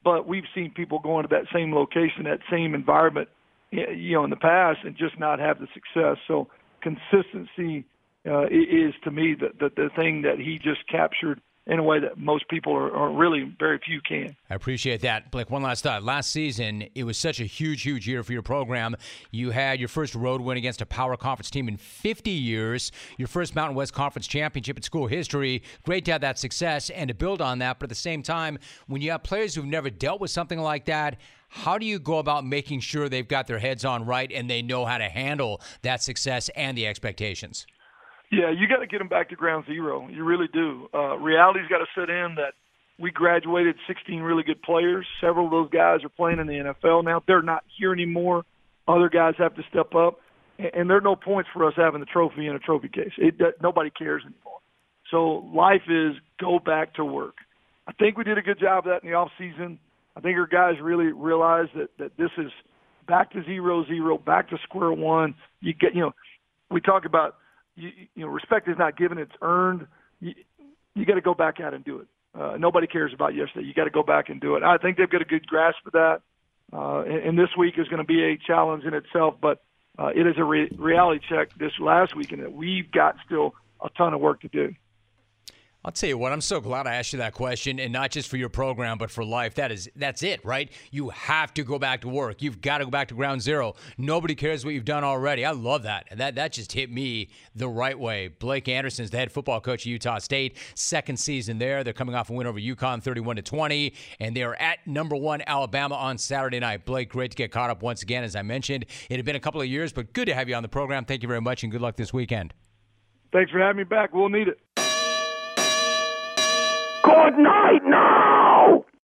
But we've seen people go into that same location, that same environment, you know, in the past, and just not have the success. So consistency uh, is to me the, the the thing that he just captured in a way that most people are, are, really very few can.
I appreciate that. Blake, one last thought. Last season, it was such a huge, huge year for your program. You had your first road win against a power conference team in 50 years, your first Mountain West Conference championship in school history. Great to have that success and to build on that. But at the same time, when you have players who've never dealt with something like that, how do you go about making sure they've got their heads on right and they know how to handle that success and the expectations?
Yeah, you got to get them back to ground zero. You really do. Uh, reality's got to set in that we graduated 16 really good players. Several of those guys are playing in the NFL now. They're not here anymore. Other guys have to step up, and, and there are no points for us having the trophy in a trophy case. It nobody cares anymore. So life is go back to work. I think we did a good job of that in the off season. I think our guys really realized that that this is back to zero zero, back to square one. You get you know, we talk about you, you know, respect is not given; it's earned. You, you got to go back out and do it. Uh, nobody cares about yesterday. You got to go back and do it. I think they've got a good grasp of that. Uh, and, and this week is going to be a challenge in itself, but uh, it is a re- reality check this last week, and that we've got still a ton of work to do.
I'll tell you what, I'm so glad I asked you that question, and not just for your program, but for life. That is, that's it, right? You have to go back to work. You've got to go back to ground zero. Nobody cares what you've done already. I love that. That that just hit me the right way. Blake Anderson's the head football coach at Utah State, second season there. They're coming off a win over UConn, 31 to 20, and they are at number one Alabama on Saturday night. Blake, great to get caught up once again, as I mentioned. It had been a couple of years, but good to have you on the program. Thank you very much, and good luck this weekend.
Thanks for having me back. We'll need it.
Good night now!